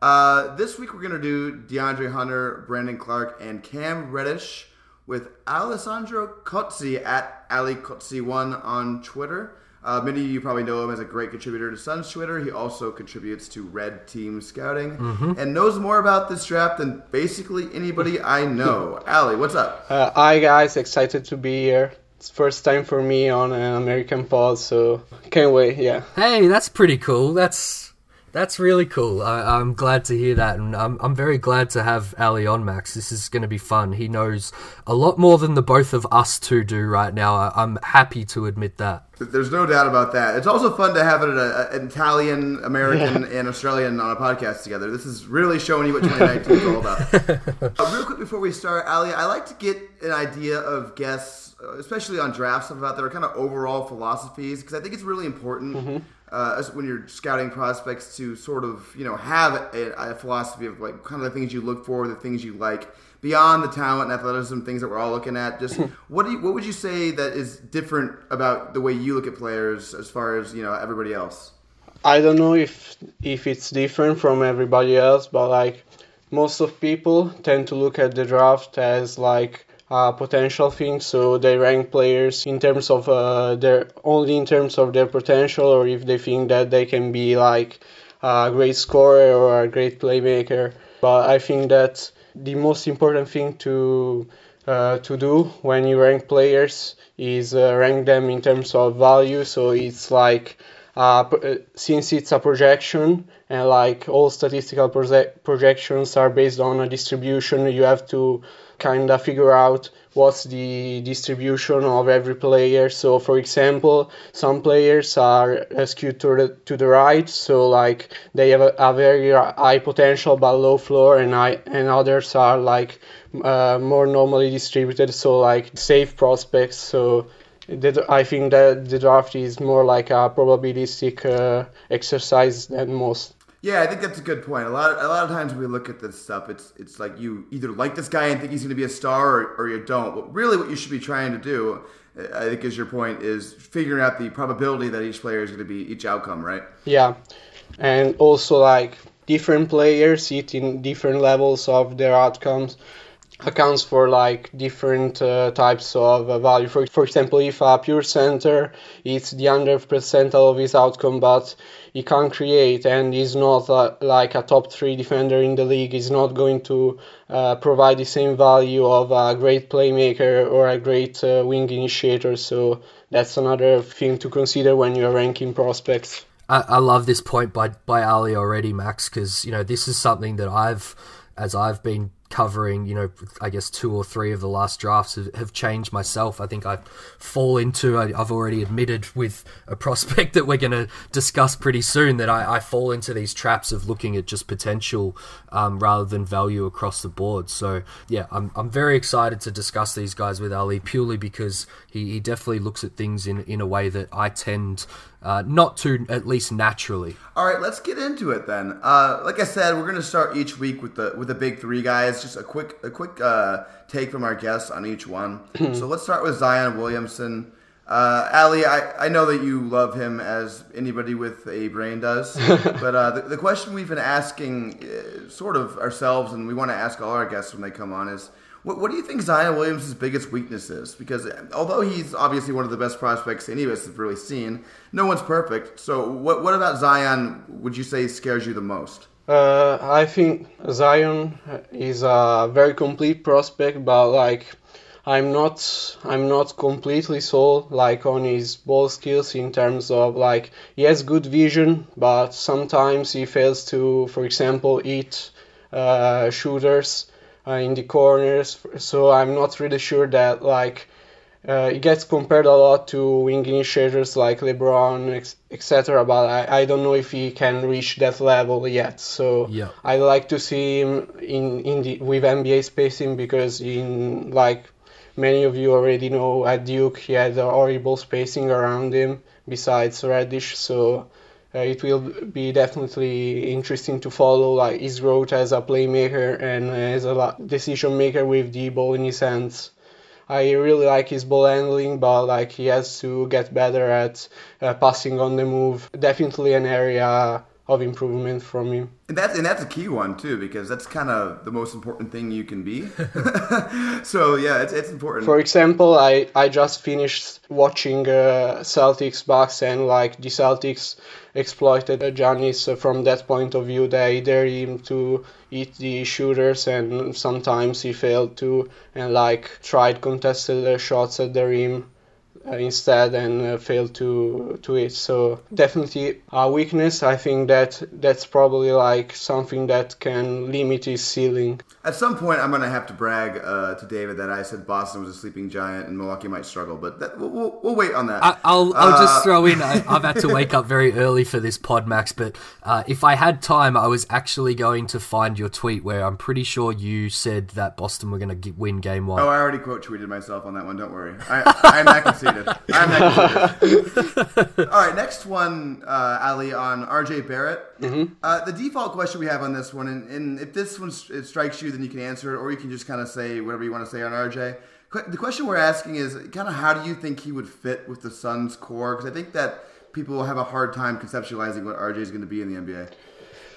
Uh, this week we're going to do DeAndre Hunter, Brandon Clarke, and Cam Reddish with Alessandro Cozzi at Ali Cozzi1 on Twitter. Uh, many of you probably know him as a great contributor to Suns Twitter. He also contributes to Red Team Scouting and knows more about this draft than basically anybody I know. *laughs* Ali, what's up? Uh, hi guys, excited to be here. It's first time for me on an American pod, so can't wait. Yeah. Hey, that's pretty cool. That's that's really cool. I, I'm glad to hear that, and I'm I'm very glad to have Ali on, Max. This is going to be fun. He knows a lot more than the both of us two do right now. I, I'm happy to admit that. There's no doubt about that. It's also fun to have it a, an Italian, American, and Australian on a podcast together. This is really showing you what 2019 is all about. *laughs* uh, real quick before we start, Ali, I like to get an idea of guests, uh, especially on drafts, about their kind of overall philosophies, because I think it's really important. Uh, when you're scouting prospects to sort of you know have a, a philosophy of like kind of the things you look for, the things you like beyond the talent and athleticism, things that we're all looking at. Just *laughs* what do you, what would you say that is different about the way you look at players as far as you know everybody else? I don't know if if it's different from everybody else, but like most of people tend to look at the draft as like a potential thing, so they rank players in terms of uh, their only in terms of their potential, or if they think that they can be like a great scorer or a great playmaker. But I think that the most important thing to uh, to do when you rank players is uh, rank them in terms of value. So it's like uh, uh, since it's a projection and like all statistical proje- projections are based on a distribution, you have to kind of figure out what's the distribution of every player. So, for example, some players are skewed to the, to the right, so like they have a, a very high potential but low floor, and I and others are like uh, more normally distributed, so like safe prospects. So I think that the draft is more like a probabilistic uh, exercise than most. Yeah, I think that's a good point. A lot, of, a lot of times when we look at this stuff, it's it's like you either like this guy and think he's going to be a star, or, or you don't. But really, what you should be trying to do, uh, I think, is your point, is figuring out the probability that each player is going to be each outcome, right? Yeah, and also like different players hit in different levels of their outcomes accounts for like different uh, types of uh, value. For, for example, if a pure center it's the under percentile of his outcome, but he can't create and is not uh, like a top three defender in the league, is not going to uh, provide the same value of a great playmaker or a great uh, wing initiator. So that's another thing to consider when you're ranking prospects. I, I love this point by by Ali already, Max, because you know this is something that I've, as I've been covering, you know, I guess two or three of the last drafts have, have changed myself. I think I fall into, I, I've already admitted with a prospect that we're going to discuss pretty soon that I, I fall into these traps of looking at just potential um, rather than value across the board. So, yeah, I'm, I'm very excited to discuss these guys with Ali purely because he, he definitely looks at things in, in a way that I tend uh, not to, at least naturally. All right, let's get into it then. Uh, like I said, we're going to start each week with the with the big three guys. Just a quick a quick uh, take from our guests on each one. *clears throat* so let's start with Zion Williamson. Uh, Ali, I, I know that you love him as anybody with a brain does, *laughs* but uh, the, the question we've been asking, uh, sort of ourselves, and we want to ask all our guests when they come on, is what, what do you think Zion Williams' biggest weakness is? Because although he's obviously one of the best prospects any of us have really seen, no one's perfect. So what, what about Zion would you say scares you the most? Uh, I think Zion is a very complete prospect, but like I'm not I'm not completely sold like on his ball skills in terms of like he has good vision, but sometimes he fails to, for example, eat uh, shooters in the corners. So I'm not really sure that like uh, it gets compared a lot to wing initiators like LeBron, etc. But I, I don't know if he can reach that level yet. So Yeah. I like to see him in, in the with NBA spacing because in like many of you already know at Duke he had a horrible spacing around him besides Reddish. So uh, it will be definitely interesting to follow like his growth as a playmaker and as a decision maker with the ball in his hands. I really like his ball handling, but like he has to get better at uh, passing on the move. Definitely an area of improvement from him. And that's and that's a key one too, because that's kind of the most important thing you can be. *laughs* so yeah, it's it's important. For example, I, I just finished watching uh, Celtics Bucks and like the Celtics exploited Giannis from that point of view. They dare him to eat the shooters and sometimes he failed to and like tried contested shots at the rim instead and uh, failed to to it. So definitely a weakness. I think that that's probably like something that can limit his ceiling. At some point, I'm gonna have to brag uh, to David that I said Boston was a sleeping giant and Milwaukee might struggle, but that, we'll, we'll, we'll wait on that. I, I'll, I'll Uh, just throw in. *laughs* I, I've had to wake up very early for this pod, Max. But uh, if I had time, I was actually going to find your tweet where I'm pretty sure you said that Boston were going to win Game One. Oh, I already quote tweeted myself on that one. Don't worry. I, I'm not *laughs* I'm not. All right, next one, uh, Ali, on RJ Barrett. Mm-hmm. Uh, the default question we have on this one, and, and if this one it strikes you, then you can answer it, or you can just kind of say whatever you want to say on RJ. Qu- The question we're asking is kind of how do you think he would fit with the Suns' core? Because I think that people will have a hard time conceptualizing what RJ is going to be in the NBA.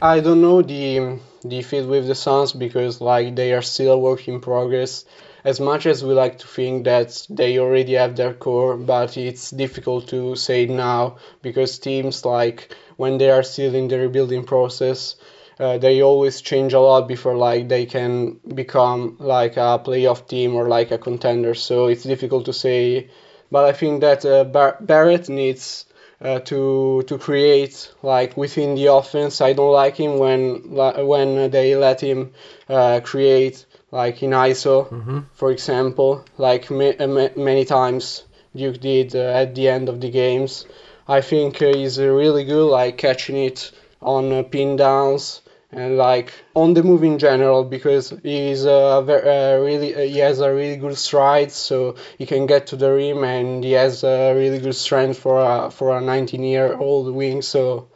I don't know the the fit with the Suns because like they are still a work in progress. As much as we like to think that they already have their core, but it's difficult to say now because teams like when they are still in the rebuilding process, uh, they always change a lot before like they can become like a playoff team or like a contender. So it's difficult to say. But I think that uh, Bar- Barrett needs uh, to to create like within the offense. I don't like him when when they let him uh, create like in ISO, for example, like ma- uh, ma- many times Duke did uh, at the end of the games. I think uh, he's really good, like catching it on uh, pin downs and like on the move in general because he's uh, ver- uh, really uh, he has a really good stride so he can get to the rim and he has a really good strength for a for a 19 year old wing so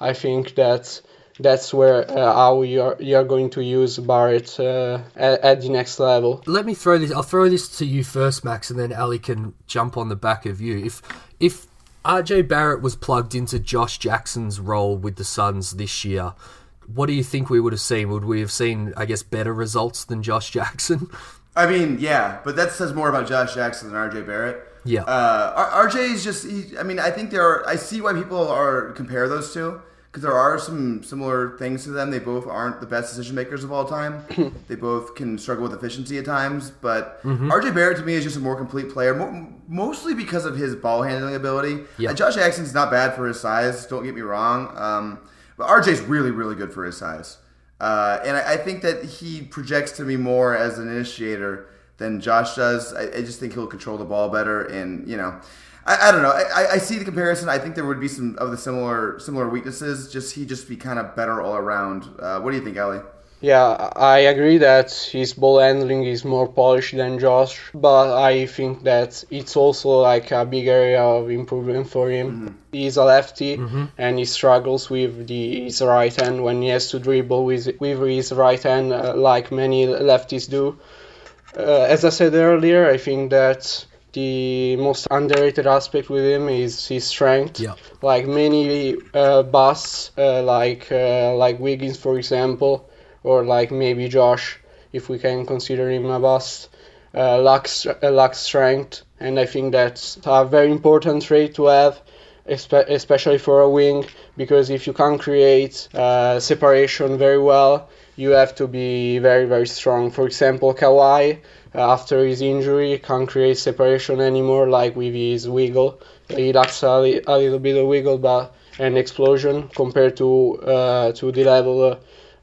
I think that that's where uh, how you are you are going to use Barrett uh, at, at the next level. Let me throw this. I'll throw this to you first, Max, and then Ali can jump on the back of you. If if RJ Barrett was plugged into Josh Jackson's role with the Suns this year, what do you think we would have seen? Would we have seen, I guess, better results than Josh *laughs* Jackson? I mean, yeah, but that says more about Josh Jackson than RJ Barrett. Yeah. Uh, RJ is just. He, I mean, I think there are. I see why people are compare those two because there are some similar things to them. They both aren't the best decision makers of all time. *laughs* they both can struggle with efficiency at times. But RJ Barrett to me is just a more complete player, mo- mostly because of his ball handling ability. Yeah. Uh, Josh Jackson's not bad for his size. Don't get me wrong. Um, but RJ's really, really good for his size. Uh, and I, I think that he projects to me more as an initiator than Josh does. I, I just think he'll control the ball better, and you know, I, I don't know. I, I- I see the comparison. I think there would be some of the similar similar weaknesses. Just he just be kind of better all around. Uh, what do you think, Ali? Yeah, I agree that his ball handling is more polished than Josh, but I think that it's also like a big area of improvement for him. He's a lefty and he struggles with the, his right hand when he has to dribble with, with his right hand, uh, like many lefties do. Uh, as I said earlier, I think that the most underrated aspect with him is his strength. Yeah. Like many uh, busts, uh, like uh, like Wiggins, for example, or like maybe Josh, if we can consider him a bust, uh, lacks uh, lacks strength, and I think that's a very important trait to have. espe- especially for a wing, because if you can't create uh, separation very well, you have to be very very strong. For example, Kawhi after his injury can't create separation anymore like with his wiggle. He lacks a, a little bit of wiggle, but an explosion compared to uh, to the level.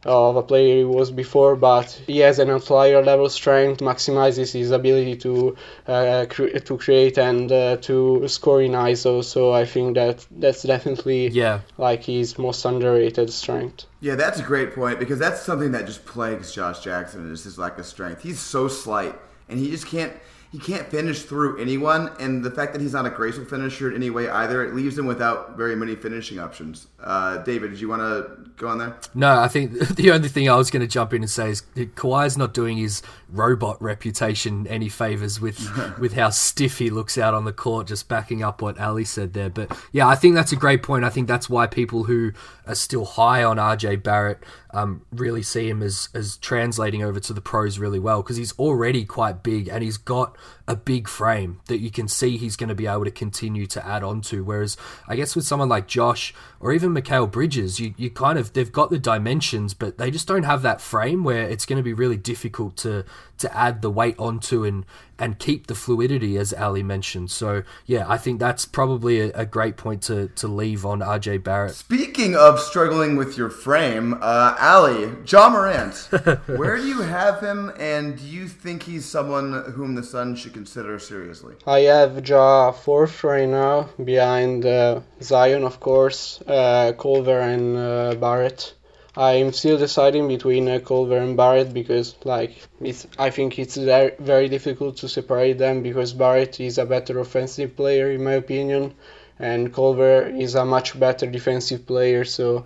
Uh, of a player he was before, but he has an outlier level strength, maximizes his ability to uh, cre- to create and uh, to score in ISO. So I think that that's definitely Yeah. like his most underrated strength. Yeah, that's a great point because that's something that just plagues Josh Jackson is his lack of strength. He's so slight, and he just can't he can't finish through anyone. And the fact that he's not a graceful finisher in any way either, it leaves him without very many finishing options. Uh, David, did you want to go on there? No, I think *laughs* the only thing I was going to jump in and say is Kawhi's not doing his robot reputation any favors with *laughs* with how stiff he looks out on the court, just backing up what Ali said there. But yeah, I think that's a great point. I think that's why people who are still high on RJ Barrett um, really see him as as translating over to the pros really well because he's already quite big and he's got a big frame that you can see he's going to be able to continue to add on to. Whereas I guess with someone like Josh or even Mikal Bridges, you, you kind of they've got the dimensions, but they just don't have that frame where it's going to be really difficult to to add the weight onto and and keep the fluidity as Ali mentioned. So yeah, I think that's probably a, a great point to to leave on RJ Barrett. Speaking of struggling with your frame, uh, Ali, Ja Morant, *laughs* where do you have him, and do you think he's someone whom the Suns should consider seriously? I have Ja fourth right now, behind uh, Zion, of course, uh, Culver and uh, Barrett. I'm still deciding between uh, Culver and Barrett because, like, it's, I think it's very, very difficult to separate them because Barrett is a better offensive player, in my opinion, and Culver is a much better defensive player. So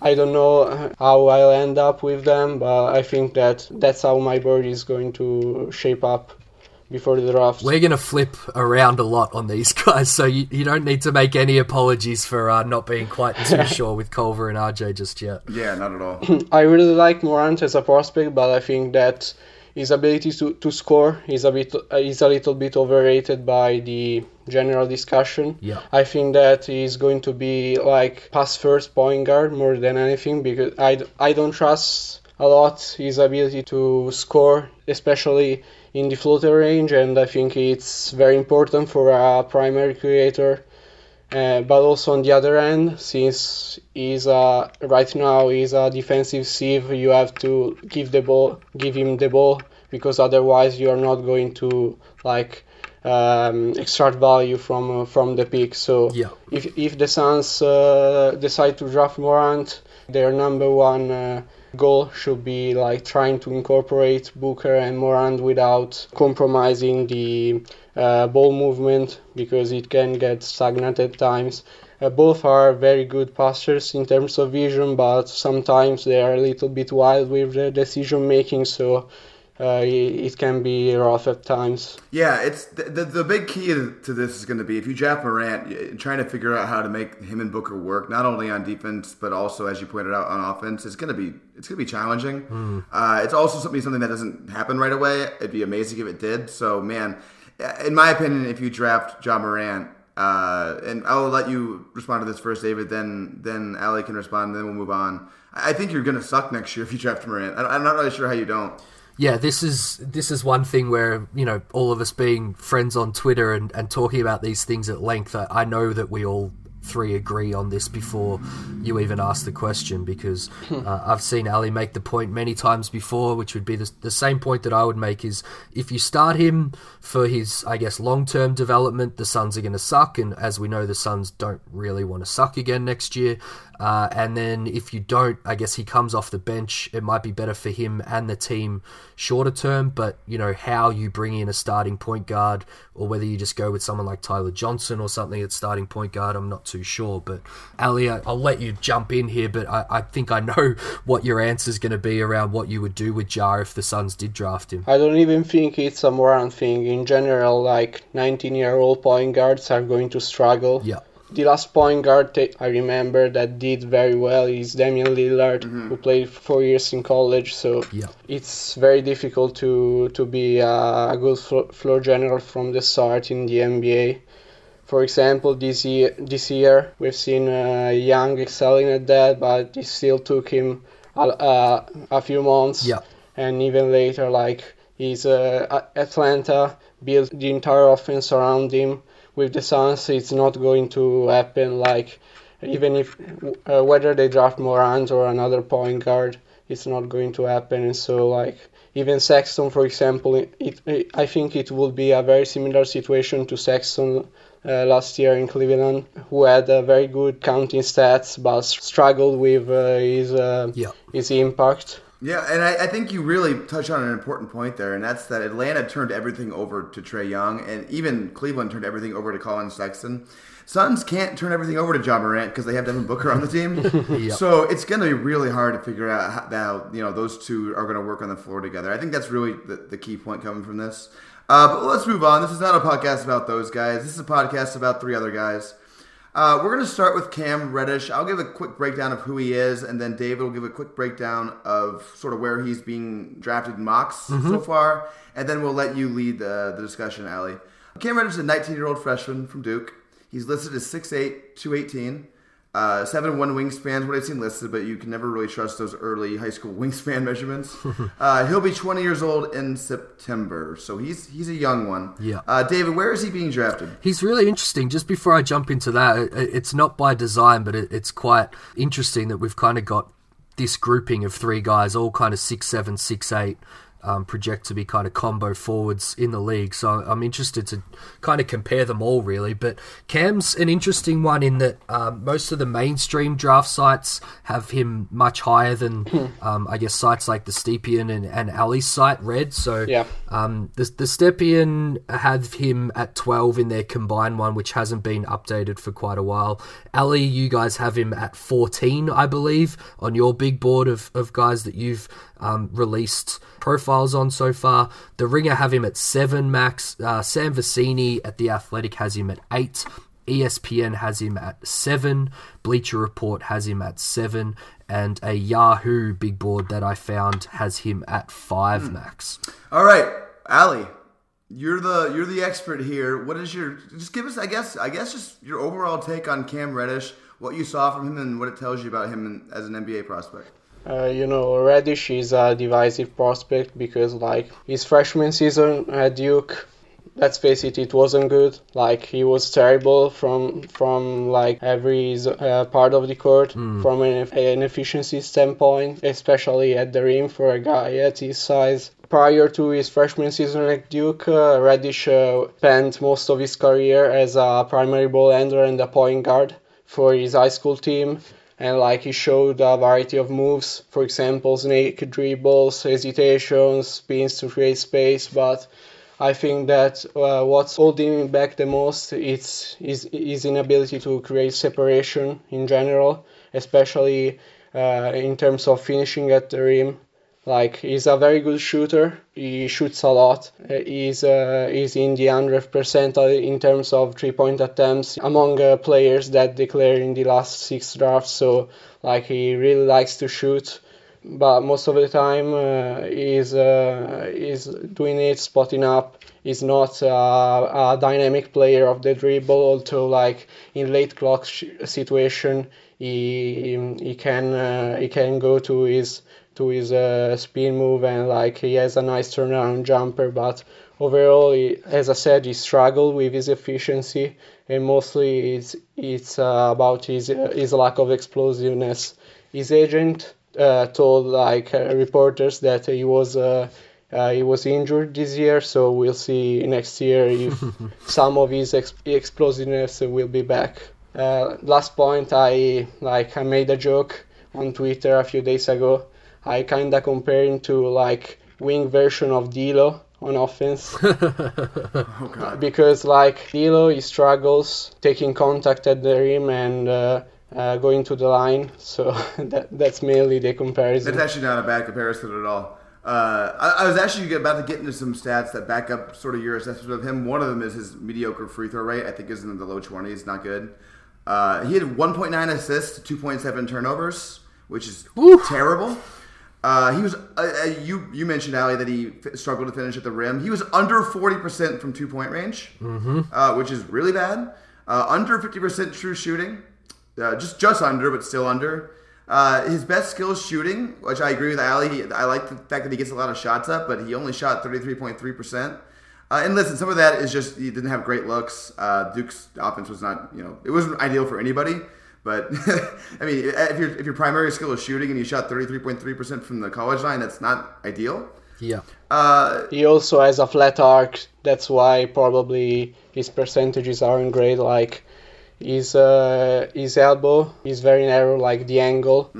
I don't know how I'll end up with them, but I think that that's how my board is going to shape up before the draft. We're going to flip around a lot on these *laughs* guys, so you, you don't need to make any apologies for uh, not being quite too *laughs* sure with Culver and RJ just yet. Yeah, not at all. *clears throat* I really like Morant as a prospect, but I think that his ability to, to score is a bit uh, is a little bit overrated by the general discussion. Yeah. I think that he's going to be like pass first point guard more than anything because I, I don't trust a lot his ability to score, especially in the floater range, and I think it's very important for a primary creator. Uh, but also on the other end, since he's uh, right now he's a defensive sieve, you have to give the ball, give him the ball, because otherwise you are not going to like um, extract value from uh, from the pick. So Yeah. if if the Suns uh, decide to draft Morant, their number one uh, goal should be like trying to incorporate Booker and Morant without compromising the uh, ball movement because it can get stagnant at times. Uh, both are very good passers in terms of vision, but sometimes they are a little bit wild with their decision making, so uh, it, can be rough at times. Yeah, it's the, the, the big key to to this is going to be if you draft Morant, trying to figure out how to make him and Booker work, not only on defense but also, as you pointed out, on offense. It's going to be it's going to be challenging. Uh, it's also something something that doesn't happen right away. It'd be amazing if it did. So, man, in my opinion, if you draft Ja Morant. Uh, and I'll let you respond to this first, David. Then, then Ali can respond. And then we'll move on. I think you're gonna suck next year if you draft Morant. I'm not really sure how you don't. Yeah, this is this is one thing where you know all of us being friends on Twitter and, and talking about these things at length. I, I know that we all three agree on this before you even ask the question because uh, I've seen Ali make the point many times before, which would be the, the same point that I would make is if you start him for his I guess long term development, the Suns are going to suck, and as we know, the Suns don't really want to suck again next year. Uh, and then if you don't, I guess he comes off the bench. It might be better for him and the team shorter term. But you know how you bring in a starting point guard, or whether you just go with someone like Tyler Johnson or something at starting point guard, I'm not too sure. But Ali, I'll let you jump in here. But I, I think I know *laughs* what your answer is going to be around what you would do with Ja if the Suns did draft him. I don't even think it's a Morant thing. In general, like 19 year old point guards are going to struggle. Yeah. The last point guard ta- I remember that did very well is Damian Lillard, who played four years in college. So Yeah. it's very difficult to to be a, a good flo- floor general from the start in the NBA. For example, this year, this year we've seen uh, Young excelling at that, but it still took him a, uh, a few months. Yeah. And even later, like he's uh, Atlanta built the entire offense around him. With the Suns, it's not going to happen. Like even if uh, whether they draft Morant or another point guard, it's not going to happen. And so like even Sexton, for example, it, it, I think it would be a very similar situation to Sexton uh, last year in Cleveland, who had uh, very good counting stats but struggled with uh, his uh, Yeah. his impact. Yeah, and I, I think you really touch on an important point there, and that's that Atlanta turned everything over to Trae Young, and even Cleveland turned everything over to Collin Sexton. Suns can't turn everything over to Ja Morant because they have Devin Booker on the team. *laughs* Yep. So it's going to be really hard to figure out how, how you know those two are going to work on the floor together. I think that's really the, the key point coming from this. Uh, but let's move on. This is not a podcast about those guys. This is a podcast about three other guys. Uh, we're going to start with Cam Reddish. I'll give a quick breakdown of who he is, and then David will give a quick breakdown of sort of where he's being drafted in mocks so far, and then we'll let you lead the, the discussion, Ali. Cam Reddish is a 19 year old freshman from Duke. He's listed as 6'8, 218. Uh, seven one wingspan is what I've seen listed, but you can never really trust those early high school *laughs* wingspan measurements. *laughs* uh, he'll be 20 years old in September, so he's he's a young one. Yeah. Uh, David, where is he being drafted? He's really interesting. Just before I jump into that, it- it's not by design, but it, it's quite interesting that we've kind of got this grouping of three guys, all kind of six seven, six eight, um, project to be kind of combo forwards in the league. So I'm interested to kind of compare them all, really. But Cam's an interesting one in that um, most of the mainstream draft sites have him much higher than, *laughs* um, I guess, sites like the Stepien and, and Ali's site, Red. So Yeah. um, the, the Stepien have him at 12 in their combined one, which hasn't been updated for quite a while. Ali, you guys have him at 14, I believe, on your big board of, of guys that you've um, released profiles on so far. The Ringer have him at 7 max. Uh, Sam Vecenie at The Athletic has him at 8. ESPN has him at 7. Bleacher Report has him at 7. And a Yahoo big board that I found has him at 5 max. All right, Ali, you're the you're the expert here. What is your just give us I guess I guess just your overall take on Cam Reddish, what you saw from him, and what it tells you about him as an NBA prospect. Uh, you know, Reddish is a divisive prospect because, like, his freshman season at Duke, let's face it, it wasn't good. Like, he was terrible from from like every uh, part of the court, from an, an efficiency standpoint, especially at the rim for a guy at his size. Prior to his freshman season at Duke, uh, Reddish uh, spent most of his career as a primary ball handler and a point guard for his high school team and like he showed a variety of moves for example snake dribbles hesitations spins to create space but i think that uh, what's holding him back the most is his, inability to create separation in general especially uh, in terms of finishing at the rim like he's a very good shooter. He shoots a lot. He's uh, he's in the hundred percent in terms of three point attempts among uh, players that declare in the last six drafts. So like he really likes to shoot, but most of the time uh, he's uh, he's doing it spotting up. He's not uh, a dynamic player of the dribble. Although like in late clock sh- situation, he he can uh, he can go to his to his uh, spin move and like he has a nice turnaround jumper but overall he, as i said he struggled with his efficiency and mostly it's it's uh, about his uh, his lack of explosiveness his agent uh, told like uh, reporters that he was uh, uh, he was injured this year, so we'll see next year if *laughs* some of his ex- explosiveness will be back. Uh, last point, I like I made a joke on Twitter a few days ago. I kinda compare him to like wing version of Dilo on offense *laughs* Oh God. because like Dilo he struggles taking contact at the rim and uh, uh, going to the line. So *laughs* that that's mainly the comparison. That's actually not a bad comparison at all. Uh, I, I was actually about to get into some stats that back up sort of your assessment of him. One of them is his mediocre free throw rate. I think is in the low 20s, not good. Uh, he had 1.9 assists, 2.7 turnovers, which is terrible. Uh, he was uh, uh, you you mentioned Ali that he f- struggled to finish at the rim. He was under 40% from two point range, uh, which is really bad. Uh, under 50% true shooting, uh, just just under, but still under. Uh, his best skill is shooting, which I agree with Ali. He, I like the fact that he gets a lot of shots up, but he only shot 33.3%. Uh, and listen, some of that is just he didn't have great looks. Uh, Duke's offense was not, you know, it wasn't ideal for anybody. But *laughs* I mean, if your if your primary skill is shooting and you shot 33.3% from the college line, that's not ideal. Yeah. Uh, He also has a flat arc. That's why probably his percentages aren't great. Like his uh, his elbow is very narrow, like the angle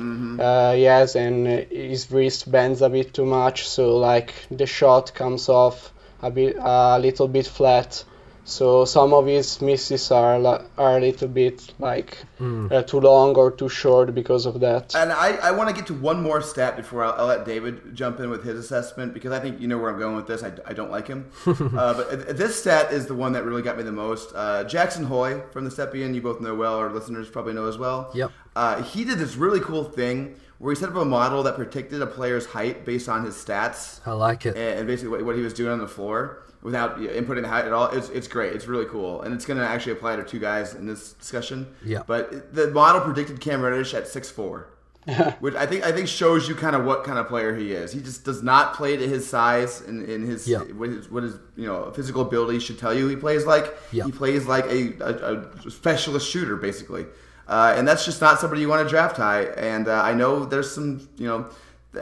uh, he has, and his wrist bends a bit too much. So like the shot comes off a bit a little bit flat. So some of his misses are li- are a little bit like uh, too long or too short because of that. And I, I want to get to one more stat before I'll, I'll let David jump in with his assessment because I think you know where I'm going with this. I, I don't like him. *laughs* uh, but this stat is the one that really got me the most. Uh, Jackson Hoy from the Stepien, you both know well, our listeners probably know as well. Yep. Uh, he did this really cool thing where he set up a model that predicted a player's height based on his stats I like it. and basically what, what he was doing on the floor without inputting the height at all. It's, it's great. It's really cool, and it's going to actually apply to two guys in this discussion. Yeah. But the model predicted Cam Reddish at six four, *laughs* which I think I think shows you kind of what kind of player he is. He just does not play to his size and, and his, Yeah. what his what his you know physical ability should tell you. He plays like Yeah. he plays like a, a, a specialist shooter basically. Uh, and that's just not somebody you want to draft high. And uh, I know there's some, you know,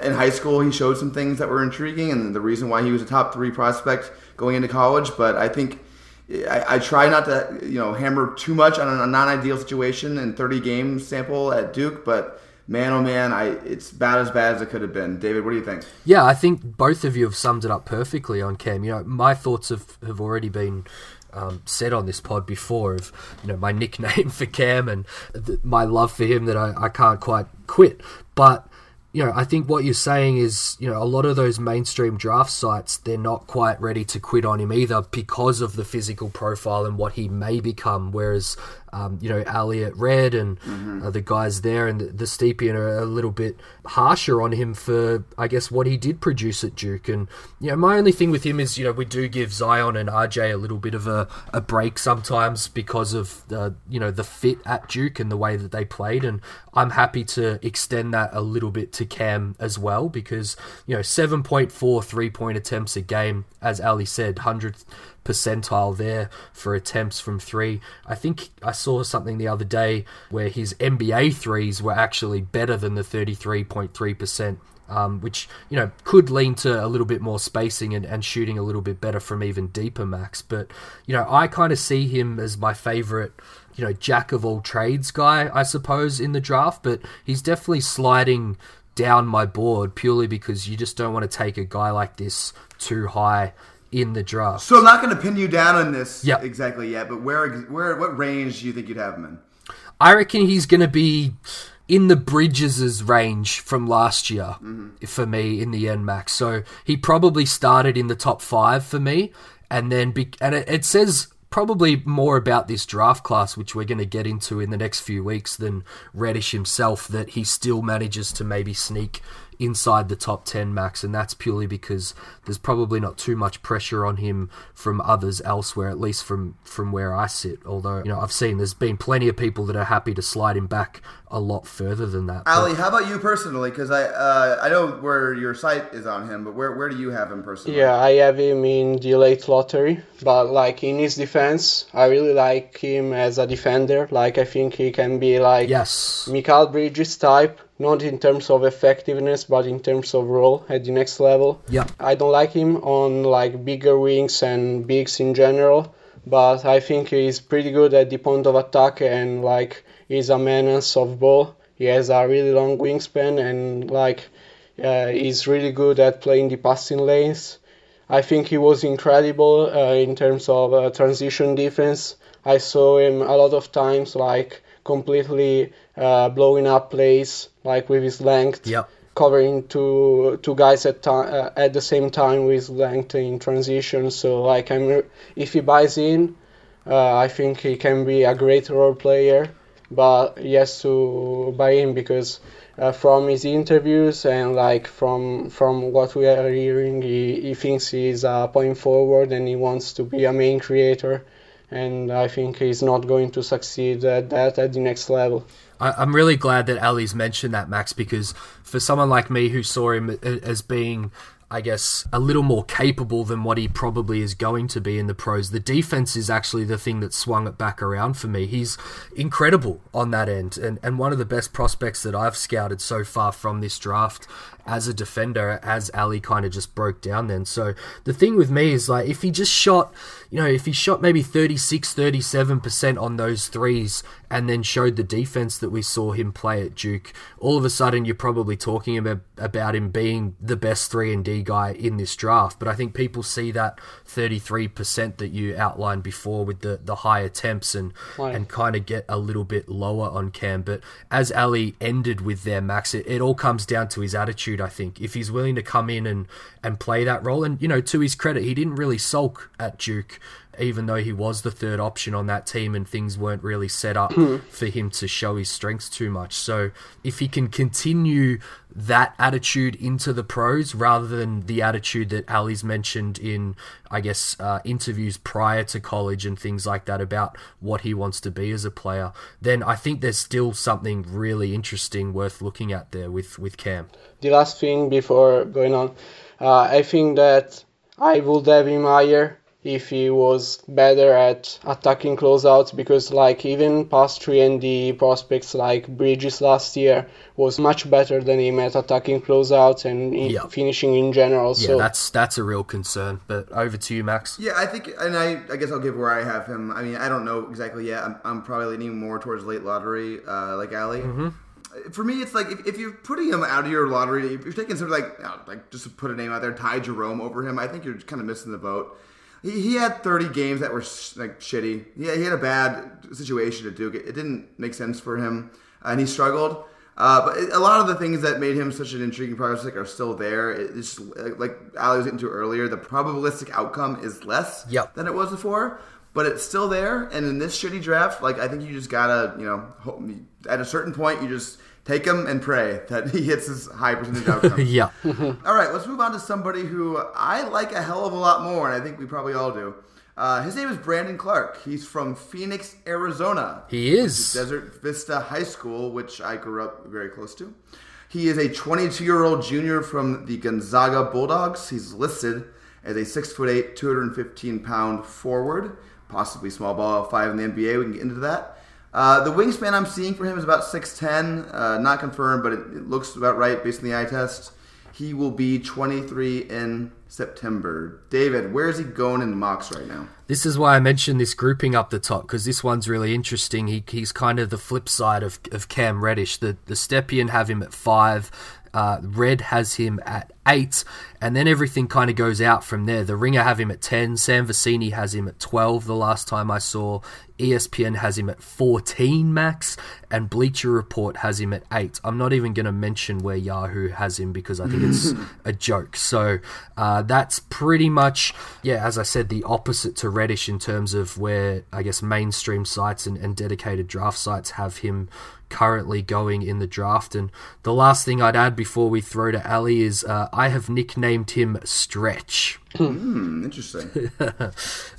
in high school he showed some things that were intriguing, and the reason why he was a top three prospect going into college. But I think I, I try not to, you know, hammer too much on a non-ideal situation and 30 game sample at Duke. But man, oh man, I it's about as bad as it could have been. David, what do you think? Yeah, I think both of you have summed it up perfectly on Cam. You know, my thoughts have, have already been um, said on this pod before of you know my *laughs* nickname for Cam and th- my love for him that I, I can't quite quit. But you know, I think what you're saying is, you know, a lot of those mainstream draft sites, they're not quite ready to quit on him either because of the physical profile and what he may become. Whereas, um, you know, Elliot Red and uh, the guys there and the, the Stepien are a little bit harsher on him for, I guess, what he did produce at Duke. And, you know, my only thing with him is, you know, we do give Zion and RJ a little bit of a, a break sometimes because of, the, you know, the fit at Duke and the way that they played. And I'm happy to extend that a little bit to Cam as well because, you know, 7.4 three point attempts a game, as Ali said, 100th percentile there for attempts from three. I think I saw something the other day where his NBA threes were actually better than the 33.3%. Um, which you know could lean to a little bit more spacing and, and shooting a little bit better from even deeper max. But you know I kind of see him as my favorite you know jack of all trades guy I suppose in the draft. But he's definitely sliding down my board purely because you just don't want to take a guy like this too high in the draft. So I'm not going to pin you down on this Yep. exactly yet, but where where what range do you think you'd have him in? I reckon he's going to be in the Bridges' range from last year mm-hmm. for me in the end, Max. So he probably started in the top five for me, and then be- and it, it says probably more about this draft class, which we're going to get into in the next few weeks, than Reddish himself. That he still manages to maybe sneak inside the top 10 max and that's purely because there's probably not too much pressure on him from others elsewhere at least from from where I sit although you know I've seen there's been plenty of people that are happy to slide him back a lot further than that But- Ali, how about you personally? Because I uh, I know where your site is on him, but where where do you have him personally? Yeah, I have him in the late lottery, but like in his defense, I really like him as a defender. Like I think he can be like yes Mikal Bridges type, not in terms of effectiveness, but in terms of role at the next level. Yep. I don't like him on like bigger wings and bigs in general, but I think he's pretty good at the point of attack and like he's a menace of ball. He has a really long wingspan and like uh, he's really good at playing the passing lanes. I think he was incredible uh, in terms of uh, transition defense. I saw him a lot of times like completely uh, blowing up plays like with his length covering two two guys at ti- uh, at the same time with length in transition. So like I'm if he buys in, uh, I think he can be a great role player. But he has to buy in because uh, from his interviews and like from from what we are hearing, he, he thinks he's a point forward and he wants to be a main creator. and I think he's not going to succeed at that at the next level. I, am really glad that Ali's mentioned that, Max, because for someone like me who saw him as being I guess, a little more capable than what he probably is going to be in the pros. The defense is actually the thing that swung it back around for me. He's incredible on that end and, and one of the best prospects that I've scouted so far from this draft as a defender, as Ali kind of just broke down then. So the thing with me is like, if he just shot, you know, if he shot maybe 36, 37% on those threes and then showed the defense that we saw him play at Duke, all of a sudden you're probably talking about, about him being the best 3 and D guy in this draft. But I think people see that 33% that you outlined before with the, the high attempts and, right. and kind of get a little bit lower on Cam. But as Ali ended with their max, it, it all comes down to his attitude, I think. If he's willing to come in and, and play that role, and, you know, to his credit, he didn't really sulk at Duke even though he was the third option on that team and things weren't really set up hmm. for him to show his strengths too much. So if he can continue that attitude into the pros rather than the attitude that Ali's mentioned in, I guess, uh, interviews prior to college and things like that about what he wants to be as a player, then I think there's still something really interesting worth looking at there with, with Cam. The last thing before going on, uh, I think that I would have him higher if he was better at attacking closeouts because like even past 3 and D prospects like Bridges last year was much better than him at attacking closeouts and yep. finishing in general. Yeah, so that's that's a real concern. But over to you, Max. Yeah, I think, and I, I guess I'll give where I have him. I mean, I don't know exactly yet. I'm, I'm probably leaning more towards late lottery, uh, like Ali. Mm-hmm for me, it's like if, if, you're putting him out of your lottery, if you're taking something like, like just to put a name out there, Ty Jerome over him, I think you're kind of missing the boat he, he had 30 games that were like shitty. Yeah, he had a bad situation at Duke. It, it didn't make sense for him, and he struggled. Uh, but a lot of the things that made him such an intriguing prospect are still there. It's just, like Ali was getting to earlier. The probabilistic outcome is less yep. than it was before, but it's still there. And in this shitty draft, like I think you just gotta, you know, at a certain point, you just take him and pray that he hits his high percentage outcome. *laughs* yeah. all right, let's move on to somebody who I like a hell of a lot more, and I think we probably all do. Uh, his name is Brandon Clarke. He's from Phoenix, Arizona. He is. Desert Vista High School, which I grew up very close to. He is a 22 year old junior from the Gonzaga Bulldogs. He's listed as a 6'8, 215 pound forward, possibly small ball five in the NBA. We can get into that. Uh, the wingspan I'm seeing for him is about 6'10, uh, not confirmed, but it, it, looks about right based on the eye test. He will be 23 in September. David, where is he going in the mocks right now? This is why I mentioned this grouping up the top because this one's really interesting. He, he's kind of the flip side of, of Cam Reddish. The the Stepien have him at five. Uh, Red has him at eight, and then everything kind of goes out from there. The Ringer have him at ten. Sam Vecenie has him at twelve. The last time I saw, ESPN has him at fourteen max, and Bleacher Report has him at eight. I'm not even going to mention where Yahoo has him because I think it's *laughs* a joke. So uh, that's pretty much, yeah, as I said, the opposite to Reddish in terms of where I guess mainstream sites and, and dedicated draft sites have him currently going in the draft. And the last thing I'd add before we throw to Ali is uh, I have nicknamed him Stretch. Hmm, interesting. *laughs* uh,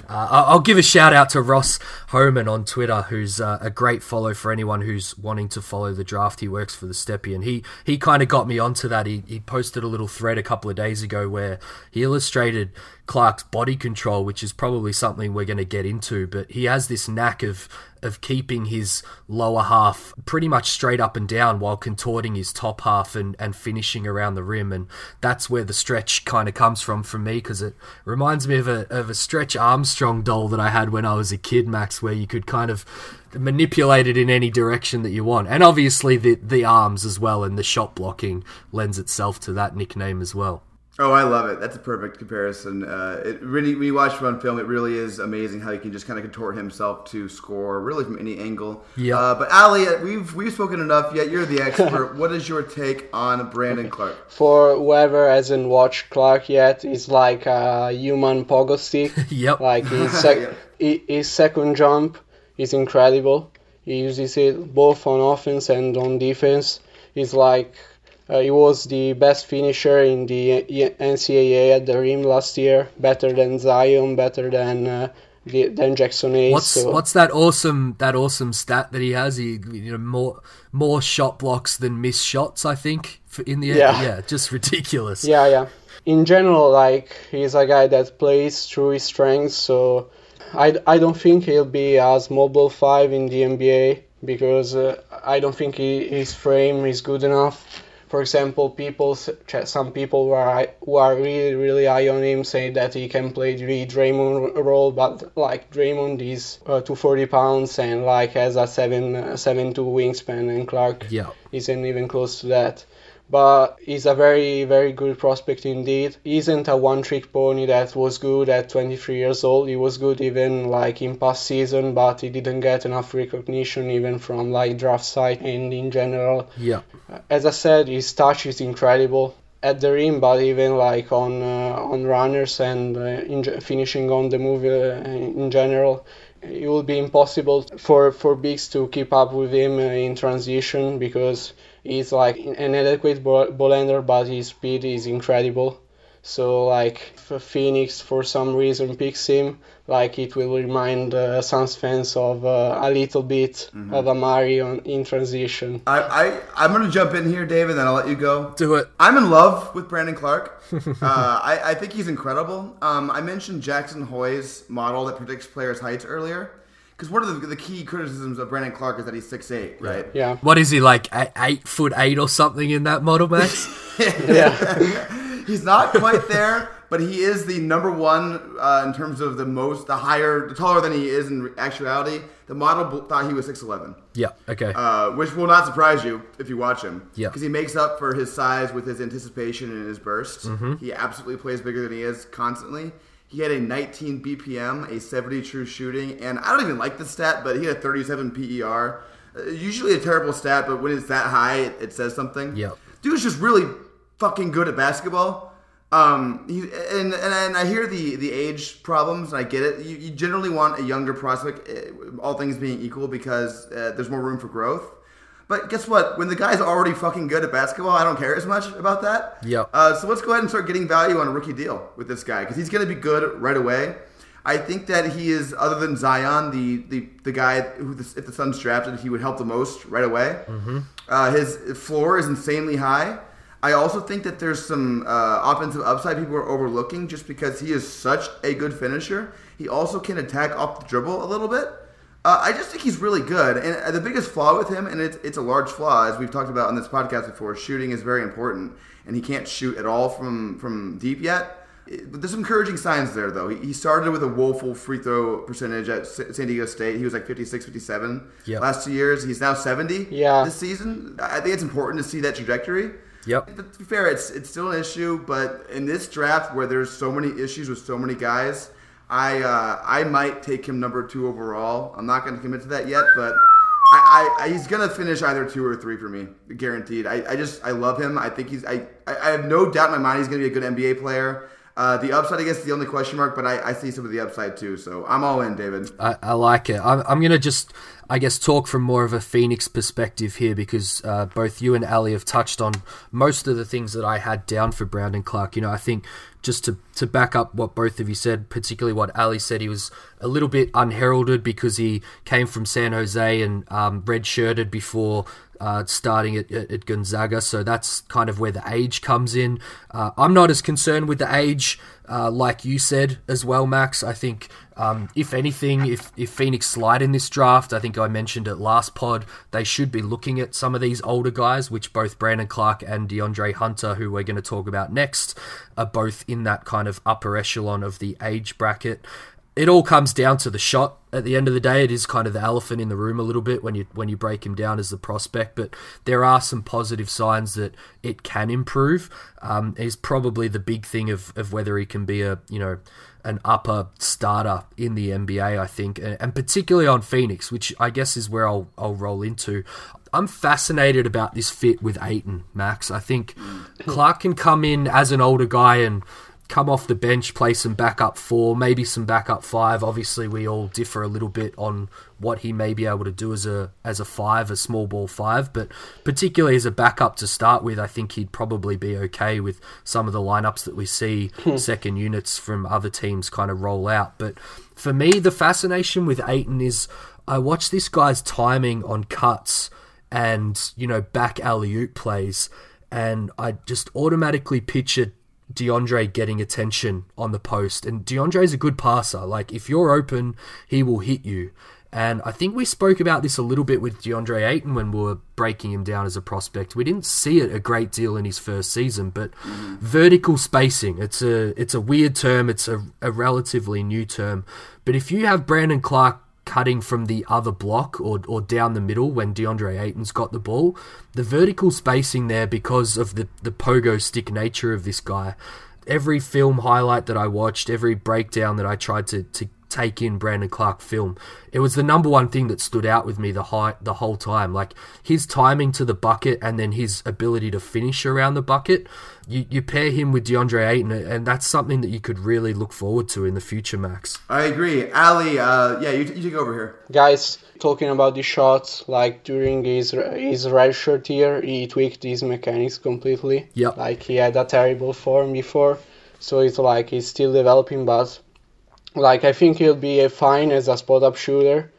I'll give a shout out to Ross Homan on Twitter, who's uh, a great follow for anyone who's wanting to follow the draft. He works for the Stepien. He he kind of got me onto that. He, he posted a little thread a couple of days ago where he illustrated Clarke's body control, which is probably something we're going to get into. But he has this knack of of keeping his lower half pretty much straight up and down while contorting his top half and, and finishing around the rim. And that's where the stretch kind of comes from for me because it reminds me of a, of a stretch Armstrong doll that I had when I was a kid, Max, where you could kind of manipulate it in any direction that you want. And obviously the, the arms as well and the shot blocking lends itself to that nickname as well. Oh, I love it. That's a perfect comparison. Uh, it really, when you watch him on film, it really is amazing how he can just kind of contort himself to score, really from any angle. Yeah. Uh, but Ali, uh, we've we've spoken enough. Yet you're the expert. *laughs* what is your take on Brandon Clarke? For whoever hasn't watched Clarke yet, he's like a human pogo stick. *laughs* yep. Like his, *laughs* sec- yep. his second jump is incredible. He uses it both on offense and on defense. He's like uh, he was the best finisher in the NCAA at the rim last year, better than Zion, better than uh, than Jaxson Hayes. What's so. what's that awesome that awesome stat that he has? He you know more more shot blocks than missed shots. I think for, in the end. Yeah. yeah, just ridiculous. Yeah, yeah. In general, like he's a guy that plays through his strengths, so I, I don't think he'll be as mobile five in the NBA because uh, I don't think he, his frame is good enough. For example, people some people who are who are really really high on him say that he can play the Draymond role, but like Draymond is uh, 240 pounds and like has a seven uh, wingspan, and Clarke Yeah. isn't even close to that but he's a very very good prospect indeed. He isn't a one trick pony that was good at 23 years old. He was good even like in past season, but he didn't get enough recognition even from like draft site and in general. Yeah. As I said, his touch is incredible at the rim, but even like on uh, on runners and uh, in, finishing on the move uh, in general. It will be impossible for, for bigs to keep up with him uh, in transition because He's like an adequate ball handler, but his speed is incredible. So like if Phoenix for some reason picks him, like it will remind uh, Suns fans of uh, a little bit mm-hmm. of Amar'e on in transition. I, I I'm gonna jump in here, David, then I'll let you go. Do it. I'm in love with Brandon Clarke. *laughs* uh, I, I think he's incredible. Um, I mentioned Jackson Hoy's model that predicts players' heights earlier because one of the, the, key criticisms of Brandon Clarke is that he's six eight, right? Yeah. What is he like? Eight, eight foot eight or something in that model, Max? *laughs* yeah. *laughs* he's not quite there, but he is the number one uh, in terms of the most, the higher, the taller than he is in actuality. The model thought he was six eleven. Yeah. Okay. Uh, which will not surprise you if you watch him. Yeah. Because he makes up for his size with his anticipation and his bursts. Mm-hmm. He absolutely plays bigger than he is constantly. He had a 19 BPM, a 70 true shooting, and I don't even like the stat, but he had a 37 PER. Uh, usually a terrible stat, but when it's that high, it, it says something. Yeah. Dude's just really fucking good at basketball. Um, he, and, and, and I hear the, the age problems, and I get it. You, you generally want a younger prospect, eh, all things being equal, because uh, there's more room for growth. But guess what? When the guy's already fucking good at basketball, I don't care as much about that. Yep. Uh, so let's go ahead and start getting value on a rookie deal with this guy because he's going to be good right away. I think that he is, other than Zion, the the, the guy who, if the Suns drafted, he would help the most right away. Mm-hmm. Uh, his floor is insanely high. I also think that there's some uh, offensive upside people are overlooking just because he is such a good finisher. He also can attack off the dribble a little bit. Uh, I just think he's really good, and uh, the biggest flaw with him, and it's it's a large flaw, as we've talked about on this podcast before. Shooting is very important, and he can't shoot at all from from deep yet. But there's some encouraging signs there, though. He started with a woeful free throw percentage at San Diego State. He was like 56, 57 yep. last two years. He's now 70 yeah. this season. I think it's important to see that trajectory. Yep. But to be fair, it's it's still an issue. But in this draft, where there's so many issues with so many guys, I uh, I might take him number two overall. I'm not going to commit to that yet, but I, I, I, he's going to finish either two or three for me, guaranteed. I, I just I love him. I think he's I, I have no doubt in my mind he's going to be a good NBA player. Uh, the upside, I guess, is the only question mark, but I, I see some of the upside too. So I'm all in, David. I, I like it. I'm, I'm going to just, I guess, talk from more of a Phoenix perspective here because uh, both you and Ali have touched on most of the things that I had down for Brandon Clarke. You know, I think just to, to back up what both of you said, particularly what Ali said, he was a little bit unheralded because he came from San Jose and um, red-shirted before uh, starting at, at, Gonzaga, so that's kind of where the age comes in. Uh, I'm not as concerned with the age, uh, like you said as well, Max. I think, um, if anything, if, if Phoenix slide in this draft, I think I mentioned it last pod, they should be looking at some of these older guys, which both Brandon Clarke and DeAndre Hunter, who we're going to talk about next, are both in that kind of upper echelon of the age bracket it all comes down to the shot. At the end of the day, it is kind of the elephant in the room a little bit when you when you break him down as the prospect. But there are some positive signs that it can improve. Um, is probably the big thing of, of whether he can be a you know an upper starter in the NBA. I think, and, and particularly on Phoenix, which I guess is where I'll I'll roll into. I'm fascinated about this fit with Ayton Max. I think Clarke can come in as an older guy and come off the bench, play some backup four, maybe some backup five. Obviously, we all differ a little bit on what he may be able to do as a as a five, a small ball five, but particularly as a backup to start with, I think he'd probably be okay with some of the lineups that we see hmm. second units from other teams kind of roll out. But for me, the fascination with Ayton is I watch this guy's timing on cuts and you know back alley oop plays, and I just automatically picture DeAndre getting attention on the post. And DeAndre's a good passer. Like if you're open, he will hit you. And I think we spoke about this a little bit with DeAndre Ayton when we were breaking him down as a prospect. We didn't see it a great deal in his first season, but vertical spacing, it's a it's a weird term, it's a, a relatively new term. But if you have Brandon Clarke cutting from the other block or, or down the middle when DeAndre Ayton's got the ball. The vertical spacing there because of the, the pogo stick nature of this guy. Every film highlight that I watched, every breakdown that I tried to, to take in Brandon Clarke film, it was the number one thing that stood out with me the high, the whole time. Like his timing to the bucket and then his ability to finish around the bucket. You, you pair him with DeAndre Ayton, and that's something that you could really look forward to in the future, Max. I agree. Ali, uh, yeah, you, you take over here. Guys, talking about the shots, like during his his red shirt year, he tweaked his mechanics completely. Yep. Like he had a terrible form before, so it's like he's still developing, but like I think he'll be a fine as a spot up shooter,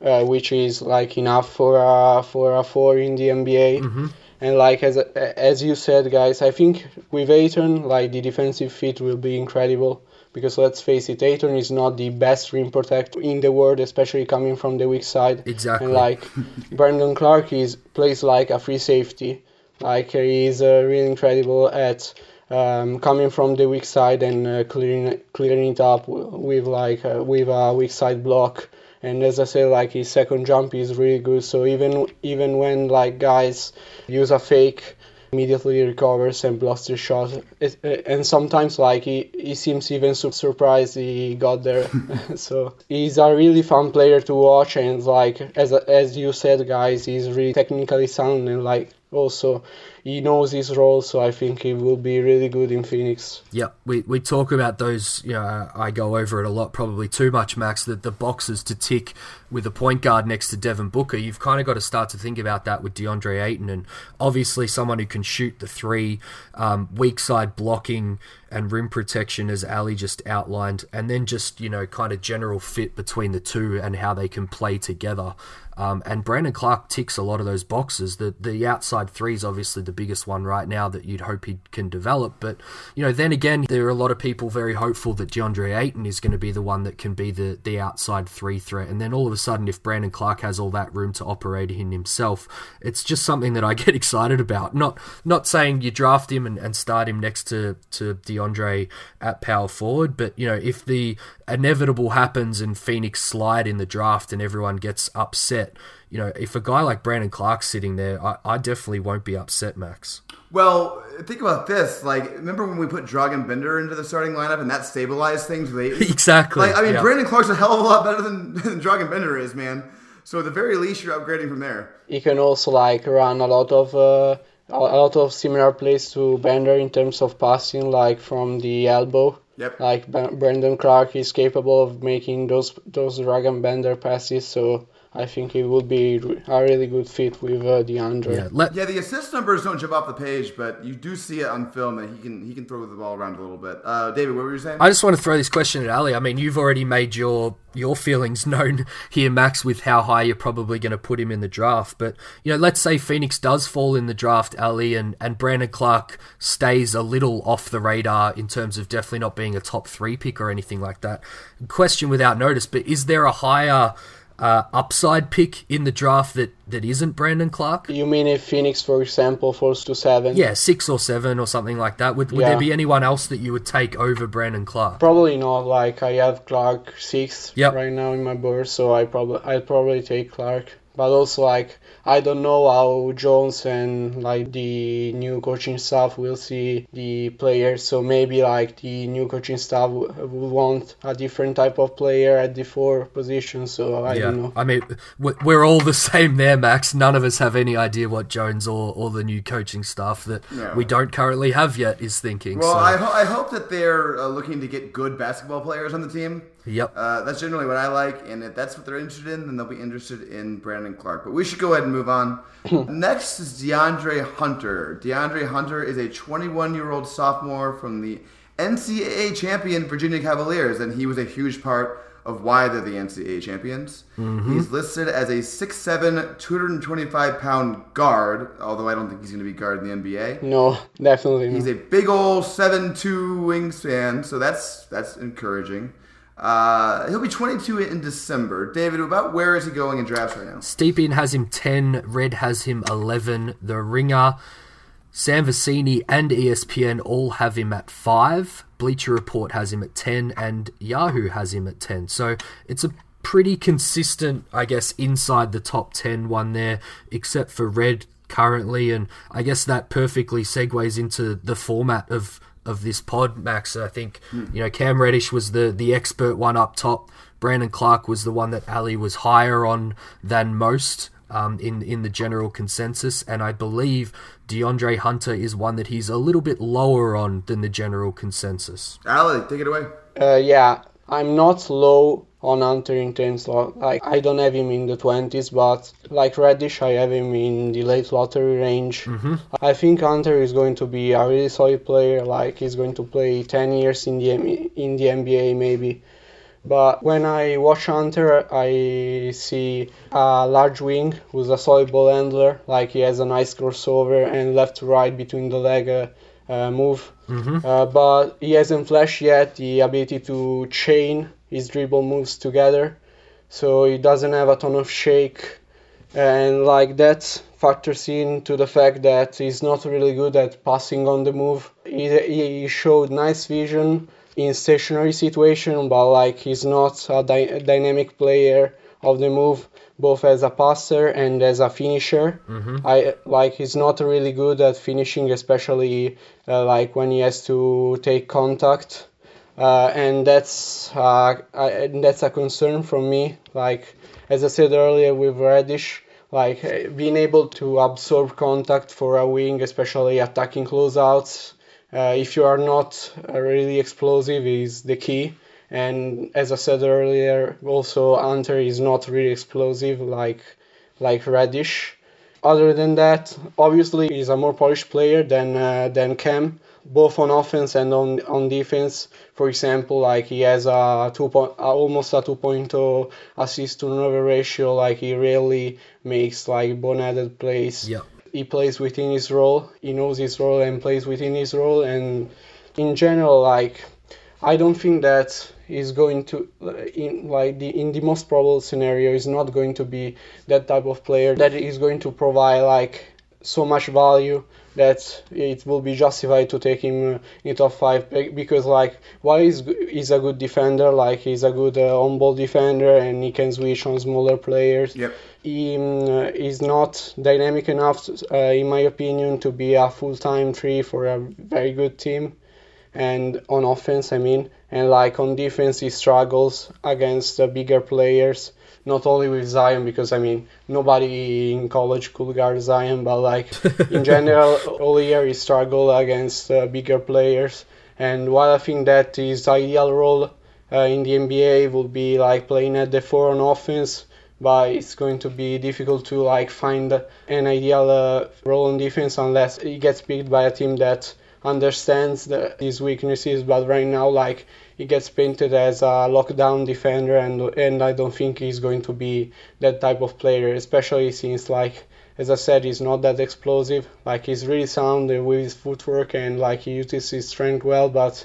uh, which is like enough for a for a four in the NBA. And like as as you said, guys, I think with Ayton, like the defensive fit will be incredible. Because let's face it, Ayton is not the best rim protector in the world, especially coming from the weak side. Exactly. And like *laughs* Brandon Clarke is plays like a free safety. Like he's uh, really incredible at um, coming from the weak side and uh, clearing clearing it up with like uh, with a weak side block. And as I said, like his second jump is really good. So even even when like guys use a fake, immediately recovers and blocks the shot. It, uh, and sometimes like he, he seems even su- surprised he got there. *laughs* so he's a really fun player to watch. And like as as you said, guys, he's really technically sound and like also he knows his role, so I think he will be really good in Phoenix. Yeah, we, we talk about those, you know, I go over it a lot, probably too much, Max, that the boxes to tick with a point guard next to Devin Booker. You've kind of got to start to think about that with DeAndre Ayton, and obviously someone who can shoot the three, um, weak side blocking and rim protection, as Ali just outlined, and then just, you know, kind of general fit between the two and how they can play together. Um, and Brandon Clarke ticks a lot of those boxes. The the outside three is obviously the biggest one right now that you'd hope he can develop. But you know, then again, there are a lot of people very hopeful that DeAndre Ayton is going to be the one that can be the the outside three threat. And then all of a sudden, if Brandon Clarke has all that room to operate in himself, it's just something that I *laughs* get excited about. Not not saying you draft him and, and start him next to to DeAndre at power forward, but you know, if the inevitable happens and Phoenix slide in the draft and everyone gets upset, you know, if a guy like Brandon Clarke's sitting there, I, I definitely won't be upset, Max. Well, think about this. Like, remember when we put Dragan Bender into the starting lineup and that stabilized things lately? *laughs* Exactly. Like, I mean, yeah. Brandon Clarke's a hell of a lot better than, *laughs* than Dragan Bender is, man. So at the very least, you're upgrading from there. He can also like run a lot of uh, a lot of similar plays to Bender in terms of passing, like from the elbow. Yep. Like Brandon Clarke is capable of making those those Dragan Bender passes, so I think it would be a really good fit with uh, DeAndre. Yeah, let, Yeah, the assist numbers don't jump off the page, but you do see it on film that he can he can throw the ball around a little bit. Uh, David, what were you saying? I just want to throw this question at Ali. I mean, you've already made your your feelings *laughs* known here, Max, with how high you're probably going to put him in the draft. But you know, let's say Phoenix does fall in the draft, Ali, and and Brandon Clarke stays a little off the radar in terms of definitely not being a top three pick or anything like that. Question without notice, but is there a higher uh, upside pick in the draft that, that isn't Brandon Clarke? You mean if Phoenix, for example, falls to seven? Yeah, six or seven or something like that. Would, would Yeah. there be anyone else that you would take over Brandon Clarke? Probably not. Like I have Clarke sixth Yep. right now in my board, so I probably I'll probably take Clarke. but also like I don't know how Jones and like the new coaching staff will see the players. So maybe like the new coaching staff will want a different type of player at the four position. So I yeah, don't know. I mean, we- we're all the *laughs* same there, Max. None of us have any idea what Jones or, or the new coaching staff that No. we don't currently have yet is thinking. Well, so, I, ho- I hope that they're uh, looking to get good basketball players on the team. Yep. Uh, that's generally what I like, and if that's what they're interested in, then they'll be interested in Brandon Clarke. But we should go ahead and move on. *laughs* Next is DeAndre Hunter. DeAndre Hunter is a 21 year old sophomore from the NCAA champion Virginia Cavaliers, and he was a huge part of why they're the NCAA champions. He's listed as a 6'7", 225 pound guard, although I don't think he's going to be guard in the NBA. No, definitely not. He's a big old seven two wingspan, so that's that's encouraging. Uh, he'll be 22 in December. David, about where is he going in drafts right now? Stepien has him 10, Red has him 11, The Ringer, Sam Vecenie, and ESPN all have him at 5. Bleacher Report has him at 10, and Yahoo has him at 10. So it's a pretty consistent, I guess, inside the top 10 one there, except for Red currently. And I guess that perfectly segues into the format of of this pod, Max. I think you know Cam Reddish was the the expert one up top. Brandon Clarke was the one that Ali was higher on than most um, in in the general consensus, and I believe DeAndre Hunter is one that he's a little bit lower on than the general consensus. Ali, take it away. Uh, yeah, I'm not low on Hunter in terms of like I don't have him in the 20s, but like Reddish, I have him in the late lottery range. I think Hunter is going to be a really solid player. Like he's going to play 10 years in the in the NBA maybe. But when I watch Hunter, I see a large wing who's a solid ball handler. Like he has a nice crossover and left to right between the leg uh, move. Uh, but he hasn't flashed yet the ability to chain his dribble moves together. So he doesn't have a ton of shake. And like that factors into the fact that he's not really good at passing on the move. He, he showed nice vision in stationary situation, but like he's not a, dy- a dynamic player of the move, both as a passer and as a finisher. I like he's not really good at finishing, especially uh, like when he has to take contact. Uh, and that's uh, I, and that's a concern from me. Like as I said earlier with Reddish, like uh, being able to absorb contact for a wing, especially attacking closeouts. Uh, if you are not really explosive, is the key. And as I said earlier, also Hunter is not really explosive like like Reddish. Other than that, obviously he's a more polished player than uh, than Cam, both on offense and on on defense. For example, like he has a two point, uh, almost a 2.0 assist to turnover ratio. Like he really makes like boneheaded plays. Yep. He plays within his role. He knows his role and plays within his role. And in general, like I don't think that is going to in like the in the most probable scenario is not going to be that type of player that is going to provide like so much value that it will be justified to take him in top five. Because like while he's, g- he's a good defender like he's a good uh, on-ball defender and he can switch on smaller players. Yep. he um, uh, is not dynamic enough uh, in my opinion to be a full-time three for a very good team and on offense I mean and like on defense he struggles against the bigger players not only with Zion because I mean nobody in college could guard Zion but like in *laughs* general all year he struggled against uh, bigger players. And while I think that his ideal role uh, in the NBA would be like playing at the four on offense but it's going to be difficult to like find an ideal uh, role on defense unless he gets picked by a team that understands the, his weaknesses. But right now, like he gets painted as a lockdown defender, and and I don't think he's going to be that type of player, especially since like as I said, he's not that explosive. Like he's really sound with his footwork and like he uses his strength well, but.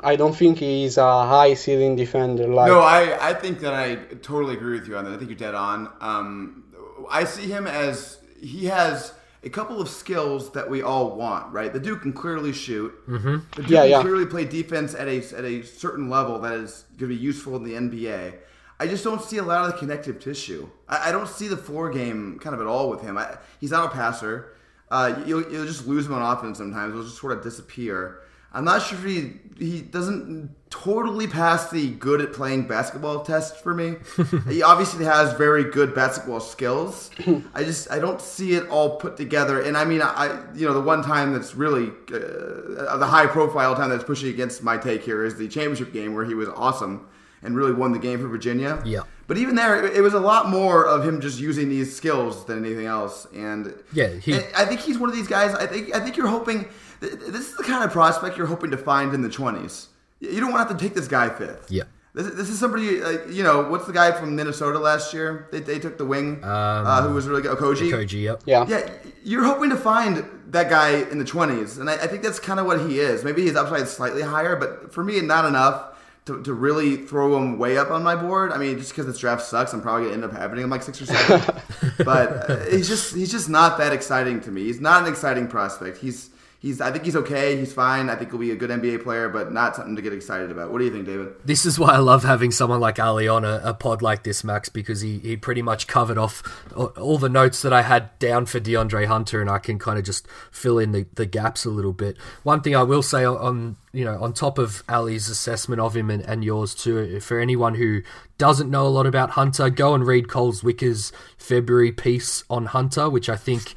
I don't think he's a high ceiling defender. Like No, I, I think that I totally agree with you on that. I think you're dead on. Um, I see him as he has a couple of skills that we all want, right? The dude can clearly shoot. Mm-hmm. The dude Yeah, can yeah. clearly play defense at a at a certain level that is going to be useful in the NBA. I just don't see a lot of the connective tissue. I, I don't see the floor game kind of at all with him. I, he's not a passer. Uh, you'll, you'll just lose him on offense sometimes. He'll just sort of disappear. I'm not sure if he he doesn't totally passed the good at playing basketball test for me. *laughs* he obviously has very good basketball skills. I just I don't see it all put together. And I mean I you know the one time that's really uh, the high profile time that's pushing against my take here is the championship game where he was awesome and really won the game for Virginia. Yeah. But even there, it was a lot more of him just using these skills than anything else. And Yeah, he- and I think he's one of these guys. I think I think you're hoping. This is the kind of prospect you're hoping to find in the 20s. You don't want to have to take this guy fifth. Yeah. This, this is somebody like you know what's the guy from Minnesota last year? They, they took the wing uh, who was really good. Okogie. Koji, yep. Yeah. Yeah, you're hoping to find that guy in the 20s, and I, I think that's kind of what he is. Maybe his upside is slightly higher, but for me, not enough to, to really throw him way up on my board. I mean, just because this draft sucks, I'm probably gonna end up having him like six or seven. *laughs* but uh, he's just he's just not that exciting to me. He's not an exciting prospect. He's he's I think he's okay. He's fine. I think he'll be a good NBA player, but not something to get excited about. What do you think, David? This is why I love having someone like Ali on a, a pod like this, Max, because he, he pretty much covered off all, the notes that I had down for DeAndre Hunter, and I can kind of just fill in the, the gaps a little bit. One thing I will say on, on you know on top of Ali's assessment of him and, and yours too, for anyone who doesn't know a lot about Hunter, go and read Cole Zwicker's February piece on Hunter, which I think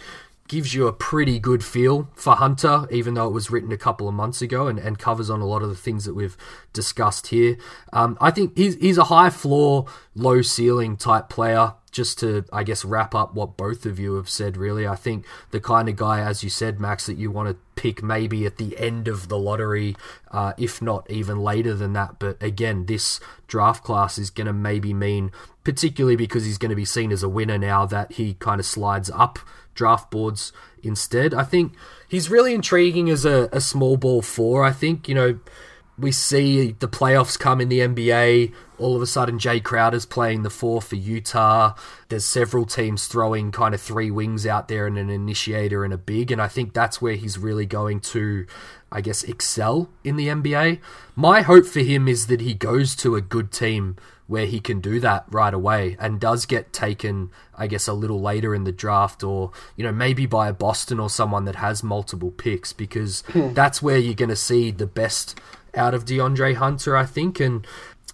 gives you a pretty good feel for Hunter, even though it was written a couple of months ago and, and covers on a lot of the things that we've discussed here. Um, I think he's, he's a high floor, low ceiling type player. Just to, I guess, wrap up what both of you have said, really. I think the kind of guy, as you said, Max, that you want to pick maybe at the end of the lottery, uh, if not even later than that. But again, this draft class is going to maybe mean, particularly because he's going to be seen as a winner now, that he kind of slides up draft boards instead. I think he's really intriguing as a, a small ball four. I think, you know, we see the playoffs come in the NBA. All of a sudden, Jay Crowder's playing the four for Utah. There's several teams throwing kind of three wings out there and an initiator and a big. And I think that's where he's really going to, I guess, excel in the NBA. My hope for him is that he goes to a good team where he can do that right away and does get taken, I guess, a little later in the draft or, you know, maybe by a Boston or someone that has multiple picks because hmm. that's where you're going to see the best out of DeAndre Hunter, I think. And,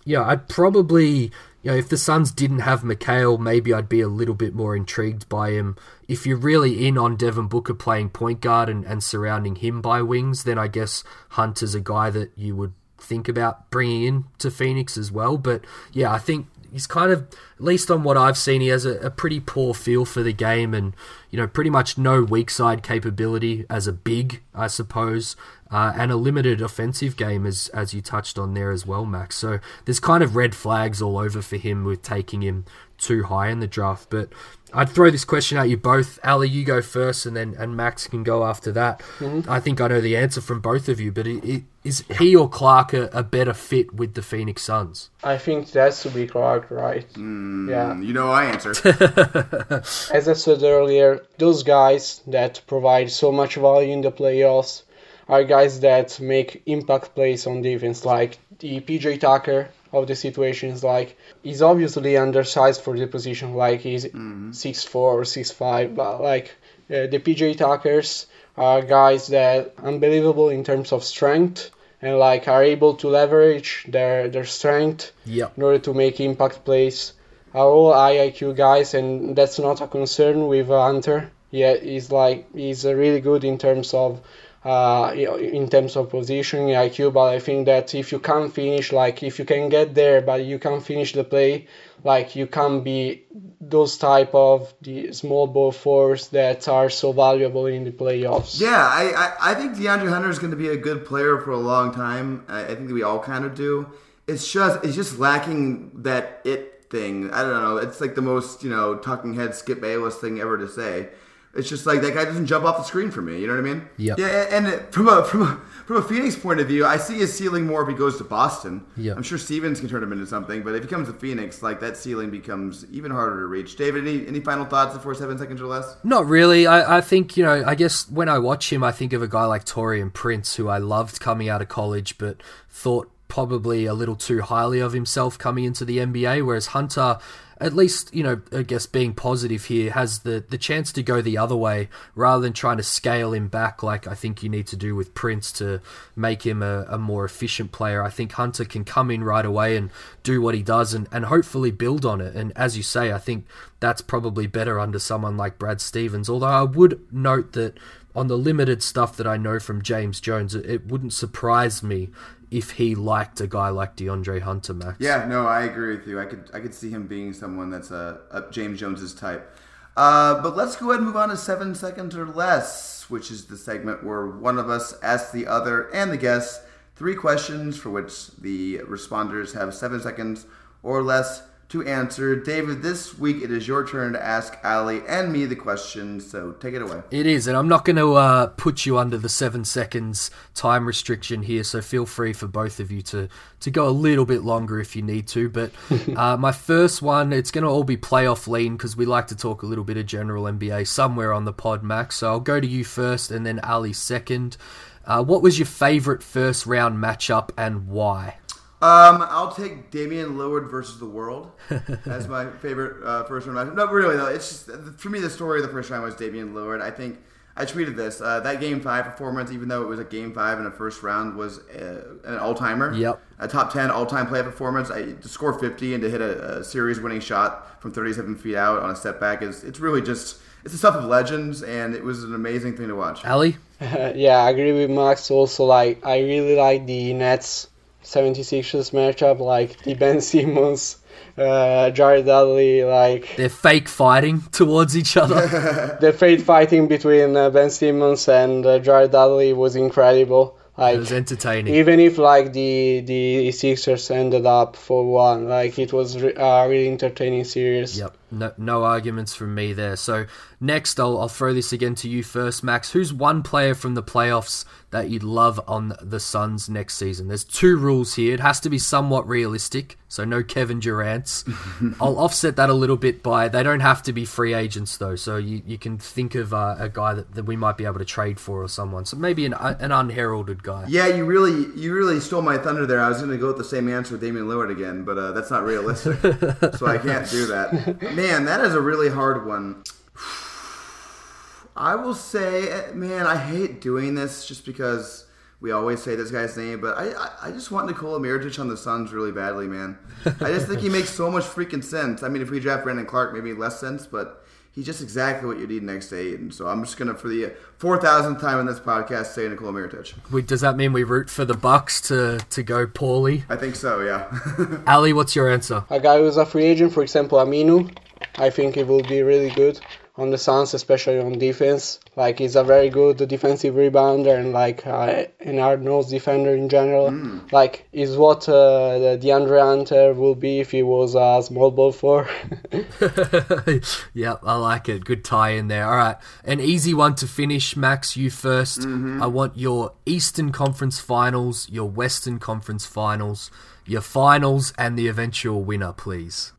yeah, I'd probably, you know, if the Suns didn't have Mikal, maybe I'd be a little bit more intrigued by him. If you're really in on Devin Booker playing point guard and, and surrounding him by wings, then I guess Hunter's a guy that you would think about bringing in to Phoenix as well. But yeah, I think he's kind of, at least on what I've seen, he has a, a pretty poor feel for the game and, you know, pretty much no weak side capability as a big, I suppose. Uh, and a limited offensive game, as as you touched on there as well, Max. So there's kind of red flags all over for him with taking him too high in the draft. But I'd throw this question at you both. Ali, you go first, and then and Max can go after that. I think I know the answer from both of you, but it, it, is he or Clarke a, a better fit with the Phoenix Suns? I think that's to be Clarke, right? Yeah. You know, I answer. *laughs* As I said earlier, those guys that provide so much value in the playoffs are guys that make impact plays on defense, like the PJ Tucker of the situations. Like he's obviously undersized for the position, like he's six four or six five, but like uh, the PJ Tuckers are guys that unbelievable in terms of strength and like are able to leverage their their strength Yep. in order to make impact plays. Are all IIQ guys, and that's not a concern with uh, Hunter. Yeah, he's like he's really good in terms of uh, in terms of positioning IQ. But I think that if you can't finish, like if you can get there, but you can't finish the play, like you can't be those type of the small ball fours that are so valuable in the playoffs. Yeah, I, I, I think DeAndre Hunter is going to be a good player for a long time. I, I think we all kind of do. It's just it's just lacking that it thing. I don't know. It's like the most you know talking head Skip Bayless thing ever to say. It's just like that guy doesn't jump off the screen for me. You know what I mean? Yep. Yeah, and from a from a from a Phoenix point of view, I see his ceiling more if he goes to Boston. Yep. I'm sure Stevens can turn him into something, but if he comes to Phoenix, like that ceiling becomes even harder to reach. David, any any final thoughts before seven seconds or less? Not really. I, I think, you know, I guess when I watch him, I think of a guy like Taurean Prince, who I loved coming out of college, but thought probably a little too highly of himself coming into the NBA, whereas Hunter at least, you know, I guess being positive here has the, the chance to go the other way rather than trying to scale him back like I think you need to do with Prince to make him a, a more efficient player. I think Hunter can come in right away and do what he does and, and hopefully build on it. And as you say, I think that's probably better under someone like Brad Stevens. Although I would note that on the limited stuff that I know from James Jones, it wouldn't surprise me if he liked a guy like DeAndre Hunter, Max. Yeah, no, I agree with you. I could I could see him being someone that's a, a James Jones's type. Uh, but let's go ahead and move on to seven seconds or less, which is the segment where one of us asks the other and the guest three questions for which the responders have seven seconds or less to answer. David, this week it is your turn to ask Ali and me the question, so take it away. It is, and I'm not going to uh, put you under the seven seconds time restriction here, so feel free for both of you to, to go a little bit longer if you need to. But *laughs* uh, my first one, it's going to all be playoff lean because we like to talk a little bit of general NBA somewhere on the pod, Max. So I'll go to you first and then Ali second. Uh, what was your favorite first round matchup and why? Um, I'll take Damian Lillard versus the world *laughs* as my favorite uh, first round matchup. No, really though, it's just for me the story of the first round was Damian Lillard. I think I tweeted this uh, that Game Five performance, even though it was a Game Five in a first round, was uh, an all timer. Yep, a top ten all time play performance. I, to score fifty and to hit a, a series winning shot from thirty seven feet out on a step back is it's really just it's the stuff of legends, and it was an amazing thing to watch. Ali, *laughs* yeah, I agree with Max. Also, like I really like the Nets 76ers matchup, like the Ben Simmons, uh, Jared Dudley, like they're fake fighting towards each other. *laughs* the fake fighting between uh, Ben Simmons and uh, Jared Dudley was incredible. Like it was entertaining. Even if like the the Sixers ended up for one, like it was re- a really entertaining series. Yep. No, no arguments from me there. So next, I'll, I'll throw this again to you first, Max. Who's one player from the playoffs that you'd love on the Suns next season? There's two rules here. It has to be somewhat realistic, so no Kevin Durant's. *laughs* I'll offset that a little bit by they don't have to be free agents though, so you, you can think of uh, a guy that, that we might be able to trade for or someone. So maybe an an unheralded guy. Yeah, you really you really stole my thunder there. I was going to go with the same answer, with Damian Lillard again, but uh, that's not realistic, *laughs* so I can't do that. *laughs* Man, that is a really hard one. *sighs* I will say, man, I hate doing this just because we always say this guy's name, but I, I, I just want Nikola Mirotic on the Suns really badly, man. I just think he makes so much freaking sense. I mean, if we draft Brandon Clarke, maybe less sense, but he's just exactly what you need next to Ayton. So I'm just gonna, for the four thousandth time in this podcast, say Nikola Mirotic. Wait, does that mean we root for the Bucks to to go poorly? I think so. Yeah. *laughs* Ali, what's your answer? A guy who's a free agent, for example, Aminu. I think he will be really good on the Suns, especially on defense. Like he's a very good defensive rebounder and like uh, an hard-nosed defender in general. Mm. Like is what uh, the DeAndre Hunter will be if he was a small ball four. *laughs* yep, I like it. Good tie in there. All right, an easy one to finish. Max, you 1st Mm-hmm. I want your Eastern Conference Finals, your Western Conference Finals, your finals, and the eventual winner, please.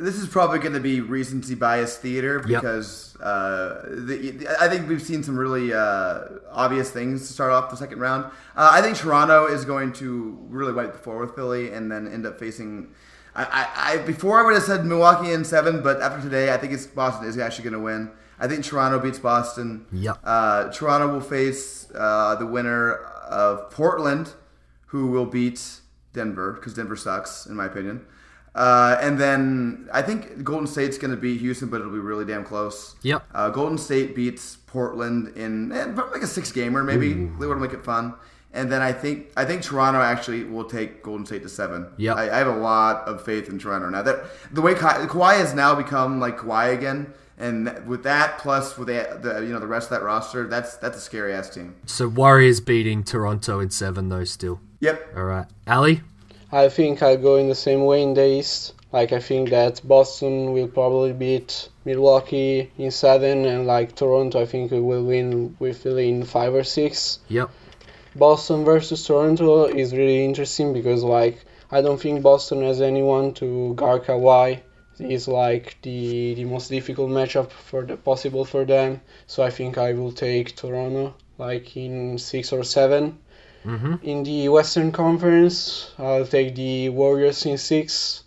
This is probably going to be recency bias theater Yep. because uh, the, I think we've seen some really uh, obvious things to start off the second round. Uh, I think Toronto is going to really wipe the floor with Philly and then end up facing. I, I, I before I would have said Milwaukee in seven, but after today, I think it's Boston is actually going to win. I think Toronto beats Boston. Yep. Uh, Toronto will face uh, the winner of Portland, who will beat Denver because Denver sucks, in my opinion. Uh, and then I think Golden State's going to beat Houston, but it'll be really damn close. Yep. Uh, Golden State beats Portland in eh, probably like a six gamer, maybe. They want to make it fun. And then I think I think Toronto actually will take Golden State to seven. Yeah, I, I have a lot of faith in Toronto now. That the way Ka- Kawhi has now become like Kawhi again, and with that plus with the, the you know the rest of that roster, that's that's a scary ass team. So Warriors beating Toronto in seven, though. Still. Yep. All right, Ali. I think I'll go in the same way in the East. Like I think that Boston will probably beat Milwaukee in seven, and like Toronto, I think we will win with Philly in five or six. Yep. Boston versus Toronto is really interesting because like I don't think Boston has anyone to guard Kawhi. It's like the the most difficult matchup for the possible for them. So I think I will take Toronto like in six or seven. Mm-hmm. In the Western Conference, I'll take the Warriors in six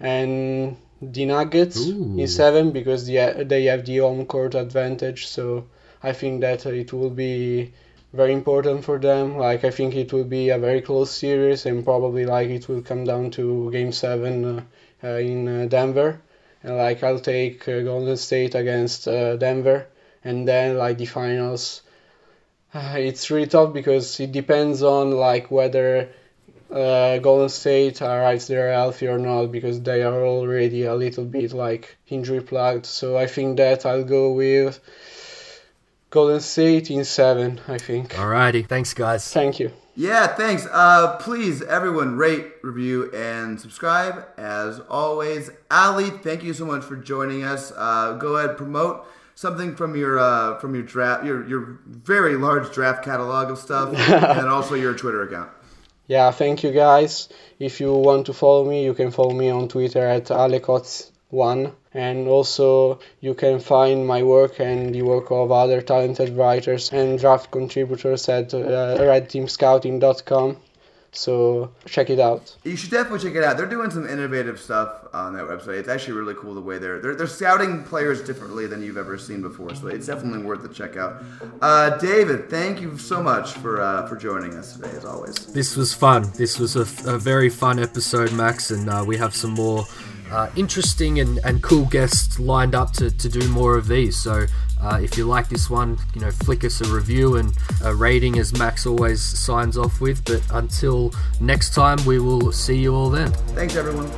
and the Nuggets Ooh. in seven because they they have the home court advantage. So I think that it will be very important for them. Like I think it will be a very close series and probably like it will come down to game seven uh, uh, in uh, Denver. And like I'll take uh, Golden State against uh, Denver, and then like the finals. Uh, *sighs* it's really tough because it depends on like whether Golden State arrives there healthy or not because they are already a little bit like injury plugged. So I think that I'll go with Golden State in seven, I think. Alrighty. Thanks, guys. Thank you. Yeah, thanks. Uh, please, everyone, rate, review, and subscribe. As always, Ali, thank you so much for joining us. Uh, go ahead, promote something from your uh, from your draft, your your very large draft catalog of stuff, *laughs* and also your Twitter account. Yeah, thank you, guys. If you want to follow me, you can follow me on Twitter at alecots1 and also you can find my work and the work of other talented writers and draft contributors at uh, redteamscouting.com so check it out. You should definitely check it out. They're doing some innovative stuff on that website. It's actually really cool the way they're they're, they're scouting players differently than you've ever seen before so it's definitely worth the check out. Uh, david thank you so much for uh, for joining us today as always. This was fun. This was a, a very fun episode max and uh, we have some more uh, interesting and, and cool guests lined up to, to do more of these. So uh, if you like this one, you know, flick us a review and a rating as Max always signs off with. But until next time, we will see you all then. Thanks, everyone.